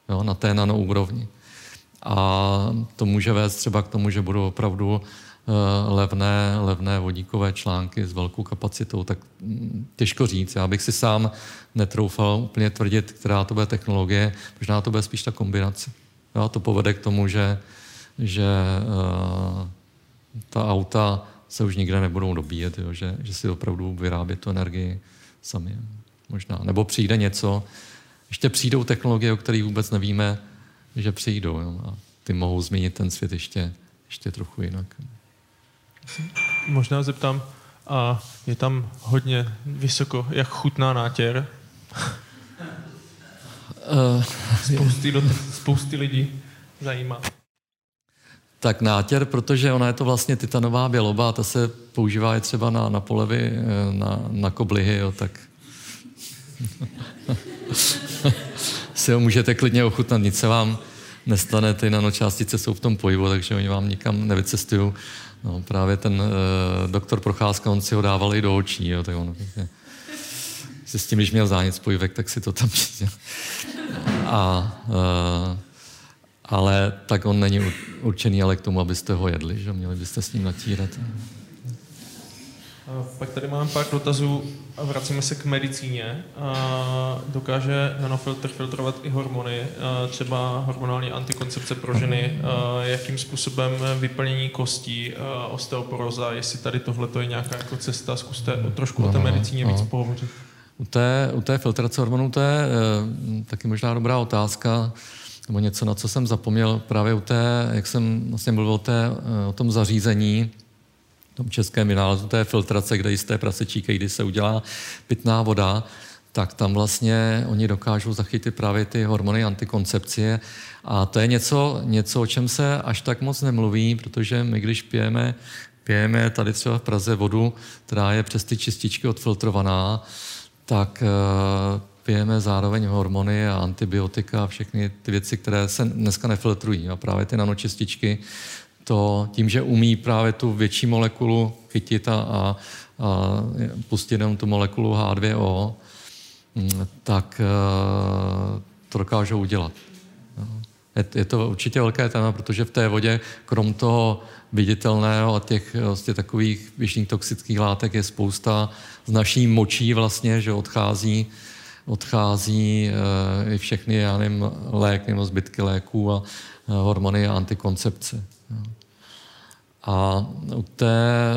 Jo, na té nanoúrovni. A to může vést třeba k tomu, že budou opravdu uh, levné, levné vodíkové články s velkou kapacitou, tak mm, těžko říct. Já bych si sám netroufal úplně tvrdit, která to bude technologie, možná to bude spíš ta kombinace. Jo, to povede k tomu, že že uh, ta auta se už nikde nebudou dobíjet, jo, že, že si opravdu vyrábět tu energii sami. Možná. Nebo přijde něco, ještě přijdou technologie, o kterých vůbec nevíme, že přijdou. Jo, a ty mohou změnit ten svět ještě, ještě trochu jinak. Možná zeptám, a je tam hodně vysoko, jak chutná nátěr? Uh, spousty, do, spousty lidí zajímá. Tak nátěr, protože ona je to vlastně titanová běloba a ta se používá i třeba na, na polevy, eh, na, na koblihy, jo, tak si ho můžete klidně ochutnat, nic se vám nestane, ty nanočástice jsou v tom pohybu, takže oni vám nikam nevycestují. No, právě ten uh, doktor Procházka, on si ho dával i do očí, jo, tak on si s tím, když měl zánět spojivek, tak si to tam A uh, ale tak on není určený ale k tomu, abyste ho jedli, že měli byste s ním natírat. Pak tady mám pár dotazů a vracíme se k medicíně. Dokáže nanofiltr filtrovat i hormony, třeba hormonální antikoncepce pro ženy, jakým způsobem vyplnění kostí, osteoporoza, jestli tady tohle je nějaká jako cesta, zkuste trošku o té medicíně víc pohovořit. U té, u té filtrace hormonů to je e, taky možná dobrá otázka nebo něco, na co jsem zapomněl právě u té, jak jsem vlastně mluvil o, té, eh, o tom zařízení, tom českém vynálezu té filtrace, kde jisté prasečíky, kdy se udělá pitná voda, tak tam vlastně oni dokážou zachytit právě ty hormony antikoncepcie. A to je něco, něco, o čem se až tak moc nemluví, protože my, když pijeme, pijeme tady třeba v Praze vodu, která je přes ty čističky odfiltrovaná, tak eh, pijeme zároveň hormony a antibiotika a všechny ty věci, které se dneska nefiltrují. A právě ty nanočističky to tím, že umí právě tu větší molekulu chytit a, a, a pustit jenom tu molekulu H2O, mm, tak uh, to dokážou udělat. je to určitě velké téma, protože v té vodě, krom toho viditelného a těch vlastně takových vyšších toxických látek je spousta z naší močí vlastně, že odchází, odchází e, i všechny, já nevím, lék nebo zbytky léků a e, hormony a antikoncepce. A u té e,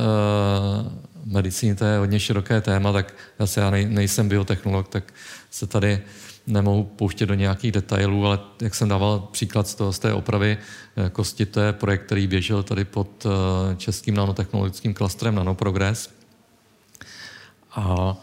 medicíny to je hodně široké téma, tak zase já nej, nejsem biotechnolog, tak se tady nemohu pouštět do nějakých detailů, ale jak jsem dával příklad z, toho, z té opravy eh, kosti, to je projekt, který běžel tady pod eh, českým nanotechnologickým klastrem Nanoprogress. A,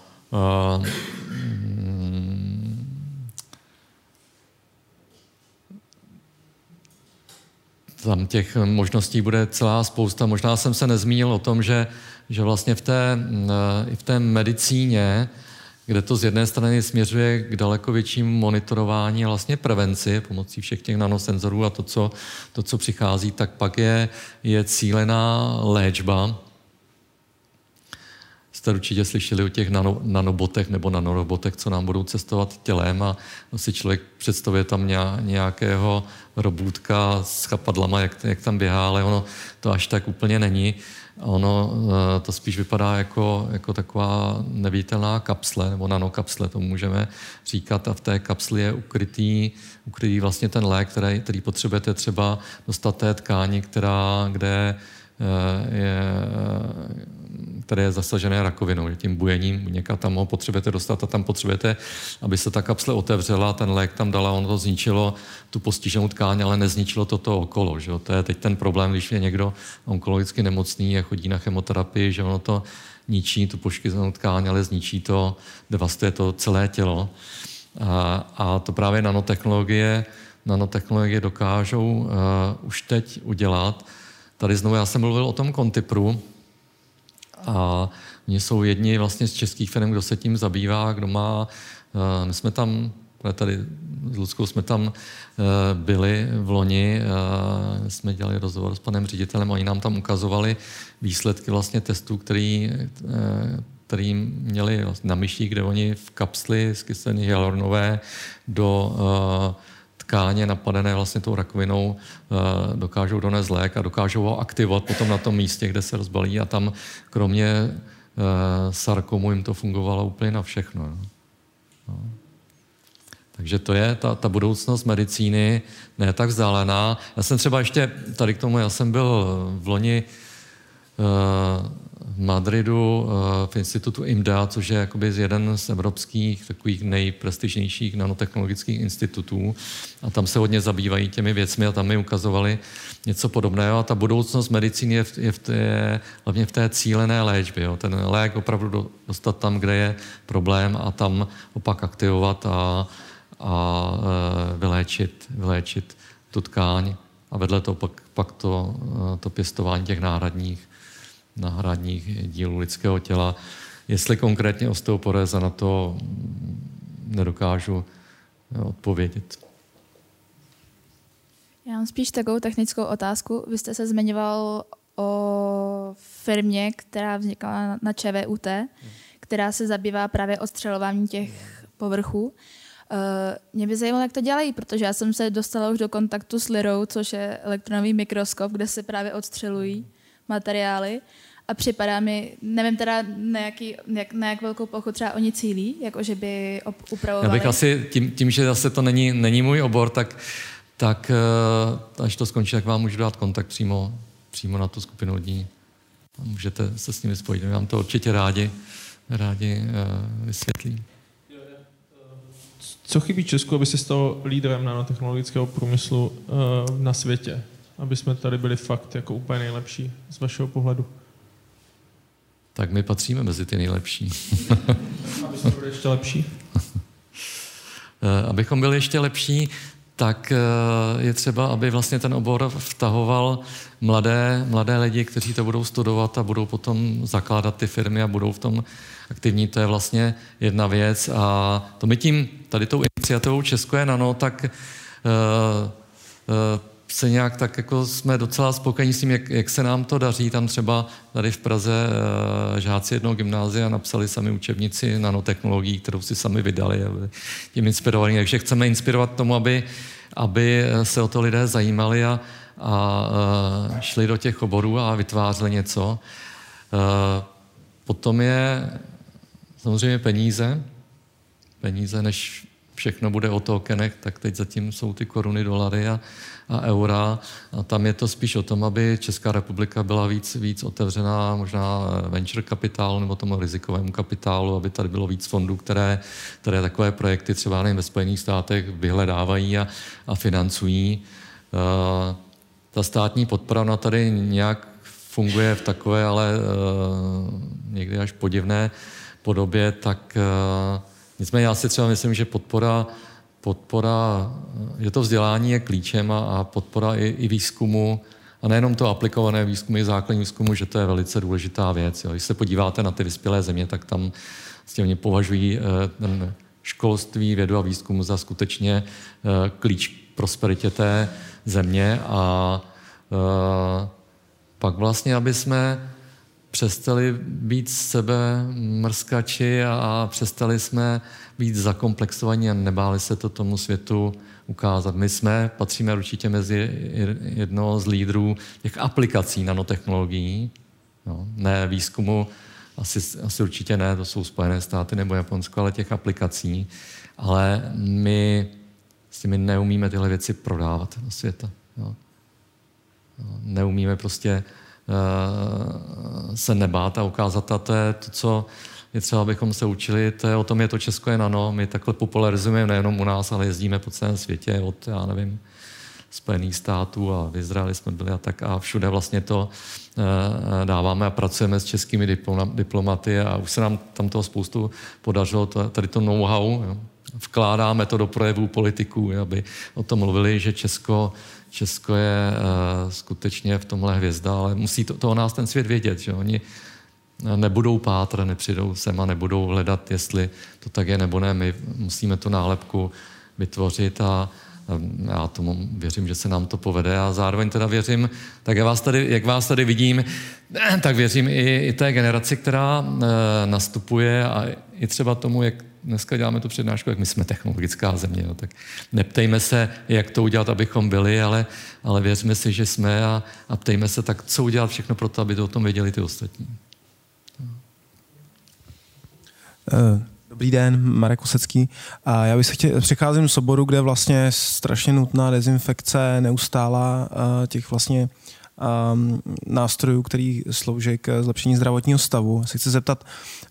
tam těch možností bude celá spousta. Možná jsem se nezmínil o tom, že, že vlastně v té, eh, i v té medicíně kde to z jedné strany směřuje k daleko většímu monitorování a vlastně prevenci pomocí všech těch nanosenzorů a to, co, to, co přichází, tak pak je, je cílená léčba. Jste určitě slyšeli o těch nano, nanobotech nebo nanorobotech, co nám budou cestovat tělem a si člověk představuje tam nějakého robůtka s chapadlama, jak, jak tam běhá, ale ono to až tak úplně není. Ono eh, to spíš vypadá jako, jako taková neviditelná kapsle, nebo nanokapsle, to můžeme říkat. A v té kapsli je ukrytý, ukrytý vlastně ten lék, který, který potřebujete třeba dostat té tkáni, která, kde je které je zasažené rakovinou, tím bujením, někam tam ho potřebujete dostat a tam potřebujete, aby se ta kapsle otevřela, ten lék tam dala, ono to zničilo tu postiženou tkáň, ale nezničilo to to okolo. Že? To je teď ten problém, když je někdo onkologicky nemocný a chodí na chemoterapii, že ono to ničí tu poškozenou tkáň, ale zničí to, devastuje to celé tělo. A, a to právě nanotechnologie, nanotechnologie dokážou uh, už teď udělat. Tady znovu já jsem mluvil o tom Contipru, a oni jsou jedni vlastně z českých firm, kdo se tím zabývá, kdo má, eh, my jsme tam, tady s Ludskou jsme tam eh, byli v loni, eh, jsme dělali rozhovor s panem ředitelem, oni nám tam ukazovali výsledky vlastně testů, který, který měli na myších, kde oni v kapsli skyslený hyaluronové do tkáně napadené vlastně tou rakovinou eh, dokážou donést lék a dokážou ho aktivovat potom na tom místě, kde se rozbalí a tam kromě eh, sarkomu jim to fungovalo úplně na všechno. No. no. Takže to je ta, ta budoucnost medicíny, ne tak vzdálená. Já jsem třeba ještě tady k tomu, já jsem byl v loni uh, v Madridu eh, v institutu IMDA, což je jakoby jeden z evropských takových nejprestižnějších nanotechnologických institutů. A tam se hodně zabývají těmi věcmi a tam mi ukazovali něco podobného. A ta budoucnost medicíny je v, je v té, hlavně v té cílené léčbě. Jo. Ten lék opravdu dostat tam, kde je problém a tam opak aktivovat a, a e, vyléčit, vyléčit tu tkáň. A vedle toho pak, pak to, eh, to pěstování těch náhradních náhradních dílů lidského těla. Jestli konkrétně osteoporéza na to nedokážu eh, odpovědět. Já mám spíš takovou technickou otázku. Vy jste se zmiňoval o firmě, která vznikla na ČVUT, která se zabývá právě odstřelováním těch povrchů. Eh, mě by zajímalo, jak to dělají, protože já jsem se dostala už do kontaktu s Lirou, což je elektronový mikroskop, kde se právě odstřelují materiály a připadá mi, nevím teda na, jaký, jak, na jak velkou plochu třeba oni cílí, jako že by upravovali. Já bych asi, tím, tím že zase to není, není můj obor, tak, tak eh, až to skončí, tak vám můžu dát kontakt přímo, přímo na tu skupinu lidí. Můžete se s nimi spojit, my vám to určitě rádi, rádi uh, vysvětlí. Co chybí Česku, aby se stal lídrem nanotechnologického průmyslu uh, na světě? Aby jsme tady byli fakt jako úplně nejlepší z vašeho pohledu tak my patříme mezi ty nejlepší. Abychom byli ještě lepší? Eh, abychom byli ještě lepší, tak eh, je třeba, aby vlastně ten obor vtahoval mladé, mladé lidi, kteří to budou studovat a budou potom zakládat ty firmy a budou v tom aktivní. To je vlastně jedna věc. A to my tím, tady tou iniciativou Česko je nano, tak uh, uh, se nějak tak jako jsme docela spokojení s tím, jak, jak se nám to daří. Tam třeba tady v Praze uh, žáci jednoho gymnázia napsali sami učebnici nanotechnologií, kterou si sami vydali, tím inspirovaní. Takže chceme inspirovat tomu, aby aby se o to lidé zajímali a, a šli do těch oborů a vytvářeli něco. Potom je samozřejmě peníze. Peníze, než všechno bude o tokenech, tak teď zatím jsou ty koruny, dolary a, a eura. A tam je to spíš o tom, aby Česká republika byla víc, víc otevřená možná venture kapitálu nebo tomu rizikovému kapitálu, aby tady bylo víc fondů, které, které takové projekty třeba nevím, ve Spojených státech vyhledávají a, a financují. Uh, ta státní podpora na tady nějak funguje v takové, ale uh, někdy až podivné podobě, tak uh, nicméně já si třeba myslím, že podpora podpora, že to vzdělání je klíčem a, a podpora i, i výzkumu, a nejenom to aplikované výzkumu, i základní výzkumu, že to je velice důležitá věc. Jo. Když se podíváte na ty vyspělé země, tak tam vlastně oni považují eh, ten školství, vědu a výzkum za skutečně eh, klíč k prosperitě té země a eh, pak vlastně, aby jsme přestali být sebe mrskači a přestali jsme být zakomplexovaní a nebáli se to tomu světu ukázat. My jsme, patříme určitě mezi jedno z lídrů těch aplikací nanotechnologií, no, ne výzkumu, asi, asi určitě ne, to jsou Spojené státy nebo Japonsko, ale těch aplikací. Ale my s těmi neumíme tyhle věci prodávat do světa. Jo. Neumíme prostě se nebát a ukázat, a to je to, co je třeba, abychom se učili, to je o tom, je to Česko je nano, my takhle popularizujeme nejenom u nás, ale jezdíme po celém světě od, já nevím, Spojených států a v Izraeli jsme byli a tak. A všude vlastně to uh, dáváme a pracujeme s českými diplomaty a už se nám tam toho spoustu podařilo, to, tady to know-how, jo. vkládáme to do projevů politiků, aby o tom mluvili, že Česko Česko je uh, skutečně v tomhle hvězda, ale musí to, to o nás ten svět vědět, že oni nebudou pátrat, nepřijdou sem a nebudou hledat, jestli to tak je nebo ne. My musíme tu nálepku vytvořit a já tomu věřím, že se nám to povede a zároveň teda věřím, tak jak vás tady, jak vás tady vidím, tak věřím i, i té generaci, která e, nastupuje a i třeba tomu, jak dneska děláme tu přednášku, jak my jsme technologická země, jo, tak neptejme se, jak to udělat, abychom byli, ale, ale věřme si, že jsme a, a ptejme se, tak co udělat všechno pro to, aby to o tom věděli ty ostatní. Eh, dobrý den, Marek Usecký. A já bych se chtěl, přicházím z oboru, kde vlastně je strašně nutná dezinfekce, neustála eh, těch vlastně um, nástrojů, který slouží k zlepšení zdravotního stavu. Se chci zeptat,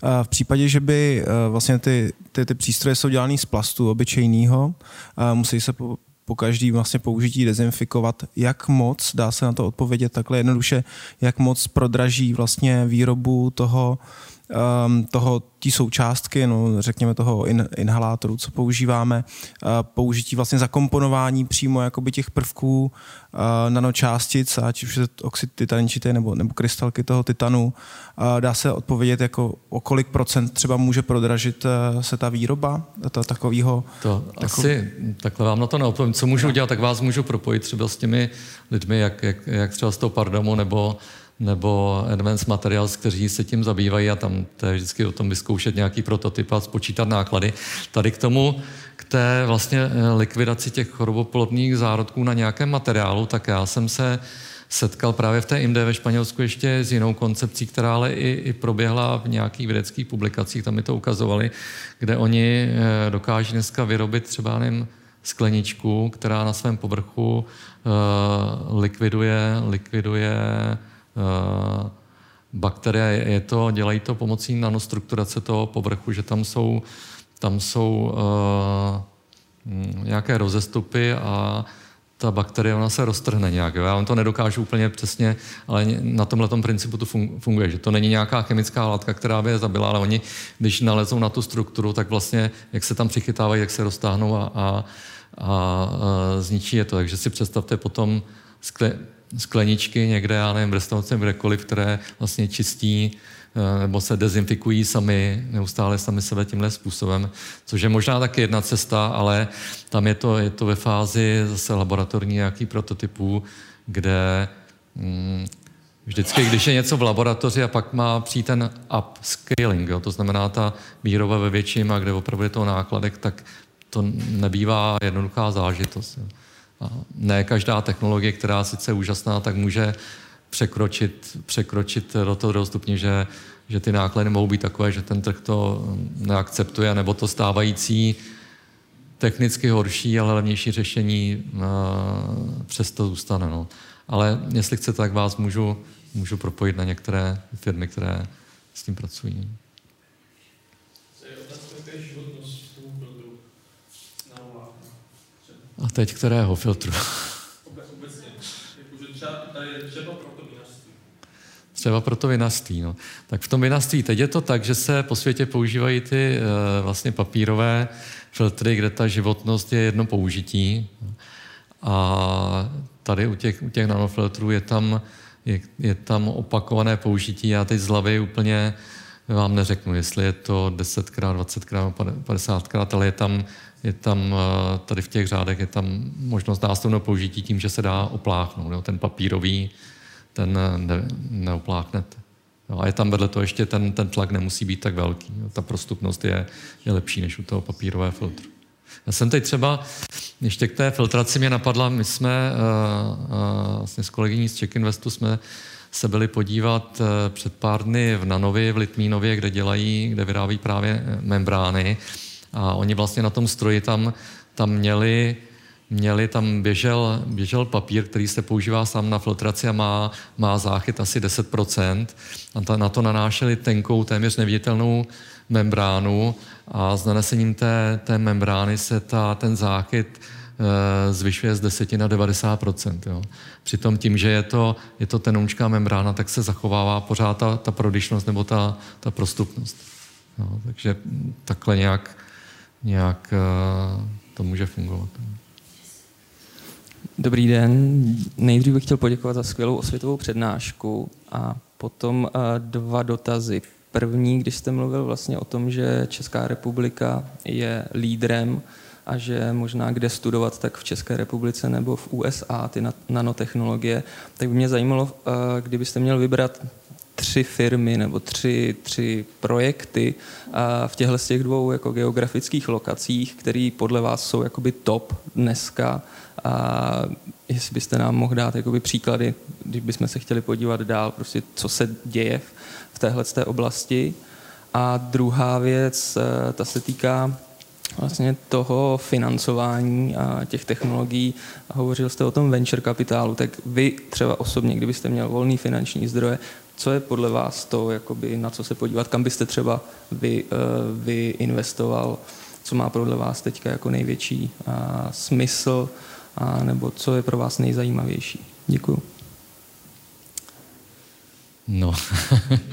uh, v případě, že by uh, vlastně ty, ty, ty přístroje jsou dělané z plastu obyčejného, uh, musí se po, po každý vlastně použití dezinfikovat, jak moc, dá se na to odpovědět takhle jednoduše, jak moc prodraží vlastně výrobu toho um, toho, tí součástky, no, řekněme toho in, inhalátoru, co používáme, uh, použití vlastně zakomponování přímo jakoby těch prvků uh, nanočástic, ať už je to oxid titaničité nebo, nebo krystalky toho titanu, uh, dá se odpovědět, jako o kolik procent třeba může prodražit uh, se ta výroba to, takového. To takov... asi takhle vám na to neodpovím. Co můžu no. dělat, tak vás můžu propojit třeba s těmi lidmi, jak, jak, jak třeba s tou Pardamu nebo nebo Advanced Materials, kteří se tím zabývají a tam to je vždycky o tom vyzkoušet nějaký prototyp a spočítat náklady. Tady k tomu, k té vlastně eh, likvidaci těch choroboplodných zárodků na nějakém materiálu, tak já jsem se setkal právě v té IMD ve Španělsku ještě s jinou koncepcí, která ale i, i proběhla v nějakých vědeckých publikacích, tam mi to ukazovali, kde oni eh, dokáží dneska vyrobit třeba nevím, skleničku, která na svém povrchu uh, likviduje, likviduje bakterie, je to, dělají to pomocí nanostrukturace toho povrchu, že tam jsou, tam jsou uh, nějaké rozestupy a ta bakterie, ona se roztrhne nějak. Já vám to nedokážu úplně přesně, ale na tomhle principu to funguje, že to není nějaká chemická látka, která by je zabila, ale oni, když nalezou na tu strukturu, tak vlastně, jak se tam přichytávají, jak se roztáhnou a, a, a, a zničí je to. Takže si představte potom skle, skleničky někde, já nevím, v restauraci, kdekoliv, které vlastně čistí eh, nebo se dezinfikují sami, neustále sami sebe tímhle způsobem, což je možná taky jedna cesta, ale tam je to, je to ve fázi zase laboratorní nějaký prototypů, kde mm, vždycky, když je něco v laboratoři a pak má přijít ten upscaling, jo, to znamená ta výroba ve větším a kde opravdu je to nákladek, tak to nebývá jednoduchá zážitost. Jo. Ne každá technologie, která sice je úžasná, tak může překročit, překročit do toho stupně, že, že ty náklady mohou být takové, že ten trh to neakceptuje, nebo to stávající technicky horší, ale levnější řešení uh, přesto zůstane. No. Ale jestli chcete, tak vás můžu, můžu propojit na některé firmy, které s tím pracují. A teď kterého filtru? Třeba pro to vinařství. No. Tak v tom vinařství teď je to tak, že se po světě používají ty e, vlastně papírové filtry, kde ta životnost je jedno použití. A tady u těch, u těch nanofiltrů je tam, je, je tam opakované použití. Já teď z hlavy úplně vám neřeknu, jestli je to 10krát, 20krát, 50krát, ale je tam, je tam eh, tady v těch řádech je tam možnost nástavného použití tím, že se dá opláchnout. Jo? Ten papírový, ten ne, neopláchnete. Jo? A je tam vedle toho ještě ten, ten tlak nemusí být tak velký. Jo? Ta prostupnost je, je lepší než u toho papírového filtru. Já jsem teď třeba, ještě k té filtraci mě napadla, my jsme uh, uh, vlastně s kolegyní z Czech Investu jsme se byli podívat uh, před pár dny v Nanovi, v Litmínově, kde dělají, kde vyrábí právě membrány. A oni vlastně na tom stroji tam, tam měli měli, tam běžel, běžel papír, který se používá sám na filtraci a má, má záchyt asi 10%. A ta, na to nanášeli tenkou, téměř neviditelnou membránu a s nanesením té, té membrány se ta, ten záchyt e, zvyšuje z 10 na 90% jo. Přitom tím, že je to, je to tenoučká membrána, tak se zachovává pořád ta, ta prodyšnost nebo ta, ta prostupnost. Jo. Takže takhle nějak, nějak e, to může fungovat. Dobrý den. Nejdřív bych chtěl poděkovat za skvělou osvětovou přednášku a potom uh, dva dotazy. První, když jste mluvil vlastně o tom, že Česká republika je lídrem a že možná kde studovat, tak v České republice nebo v USA ty nanotechnologie, tak by mě zajímalo, eh, kdybyste měl vybrat tři firmy nebo tři, tři projekty v těchto z těch dvou jako geografických lokacích, které podle vás jsou jakoby top dneska a jestli byste nám mohl dát jakoby příklady, když bychom se chtěli podívat dál, prostě co se děje v téhle té oblasti. A druhá věc, eh, ta se týká vlastně toho financování a těch technologií. A hovořil jste o tom venture kapitálu, tak vy třeba osobně, kdybyste měl volný finanční zdroje, co je podle vás to, jakoby, na co se podívat, kam byste třeba vy, uh, vy investoval, co má podle vás teďka jako největší uh, smysl, a nebo co je pro vás nejzajímavější? Děkuju. No,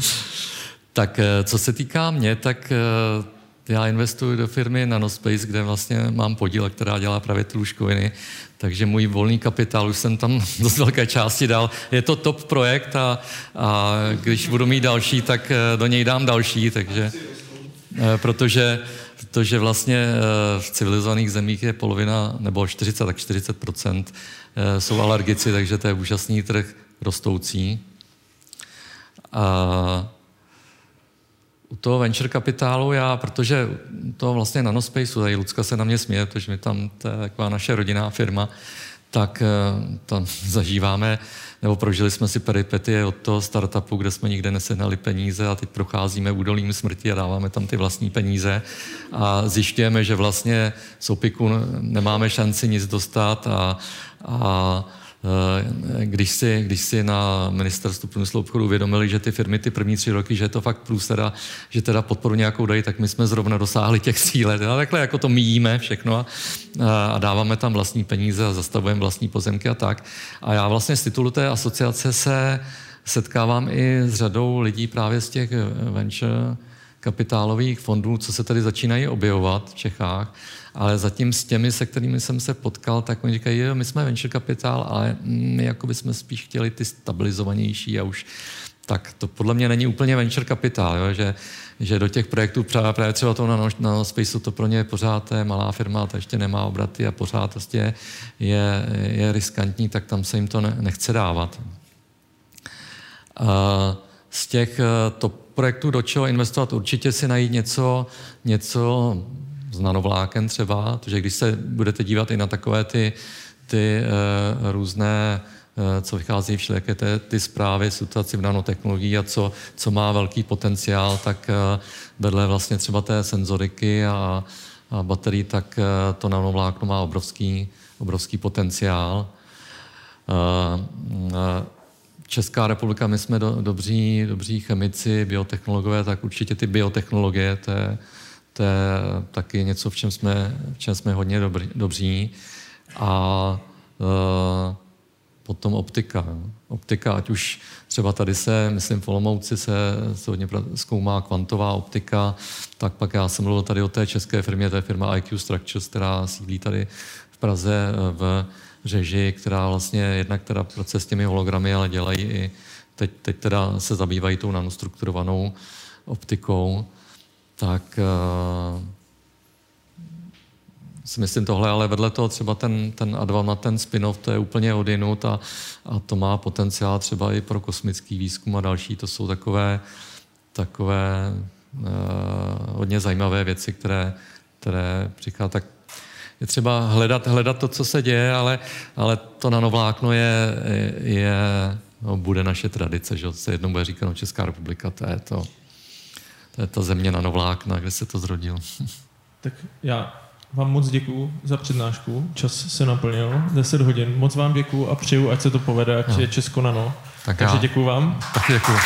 tak eh, co se týká mě, tak já investuji do firmy Nanospace, kde vlastně mám podíl, která dělá právě ty lůžkoviny, takže můj volný kapitál už jsem tam dost velké části dal. Je to top projekt a, a když budu mít další, tak eh, do něj dám další, takže eh, protože, protože vlastně eh, v civilizovaných zemích je polovina, nebo 40, tak 40% jsou alergici, takže to je úžasný trh rostoucí. A u toho venture kapitálu já, protože to vlastně nanospaceu, tady Lucka se na mě směje, protože my tam, to je taková naše rodinná firma, tak eh, tam zažíváme, nebo prožili jsme si peripety od toho startupu, kde jsme nikde nesehnali peníze a teď procházíme údolím smrti a dáváme tam ty vlastní peníze a zjišťujeme, že vlastně z opiku nemáme šanci nic dostat a, a když si, když si na ministerstvu průmyslu obchodu uvědomili, že ty firmy ty první tři roky, že je to fakt plus teda, že teda podporu nějakou dají, tak my jsme zrovna dosáhli těch cíle. Teda takhle jako to míjíme všechno a, a dáváme tam vlastní peníze a zastavujeme vlastní pozemky a tak. A já vlastně z titulu té asociace se setkávám i s řadou lidí právě z těch venture kapitálových fondů, co se tady začínají objevovat v Čechách ale zatím s těmi, se kterými jsem se potkal, tak oni říkají, jo, my jsme venture kapitál, ale my jako bychom spíš chtěli ty stabilizovanější a už tak to podle mě není úplně venture kapitál, že, že do těch projektů právě, právě třeba to na, na Spaceu to pro ně je pořád je malá firma, to ještě nemá obraty a pořád prostě je, je riskantní, tak tam se jim to ne, nechce dávat. A z těch to projektů, do čeho investovat, určitě si najít něco, něco s nanovlákem třeba, protože když se budete dívat i na takové ty, ty různé co vychází všelijaké ty, ty zprávy, situaci v nanotechnologii a co, co má velký potenciál, tak vedle vlastně třeba té senzoriky a, a baterií, tak to nanovlákno má obrovský, obrovský potenciál. Česká republika, my jsme do, dobří, dobří chemici, biotechnologové, tak určitě ty biotechnologie, to je, to je taky něco, v čem jsme, v čem jsme hodně dobrý, dobří. A e, potom optika. Optika, ať už třeba tady se, myslím, v Olomouci se, se hodně zkoumá kvantová optika, tak pak já jsem mluvil tady o té české firmě, to je firma IQ Structures, která sídlí tady v Praze v řeži, která vlastně jednak teda pracuje s těmi hologramy, ale dělají i, teď, teď teda se zabývají tou nanostrukturovanou optikou, tak uh, si myslím tohle, ale vedle toho třeba ten, ten Advama, ten spin-off, to je úplně odinut a, a to má potenciál třeba i pro kosmický výzkum a další. To jsou takové, takové uh, hodně zajímavé věci, které, které přichází. Tak je třeba hledat, hledat to, co se děje, ale, ale to nanovlákno je, je no, bude naše tradice, že se jednou bude říkat, no, Česká republika, to je to, to je ta země nanovlákna, kde se to zrodilo. Tak já vám moc děkuju za přednášku, čas se naplnil, 10 hodin, moc vám děkuju a přeju, ať se to povede, ať no. je Česko nano. Tak Takže děkuju vám. Tak děkuju.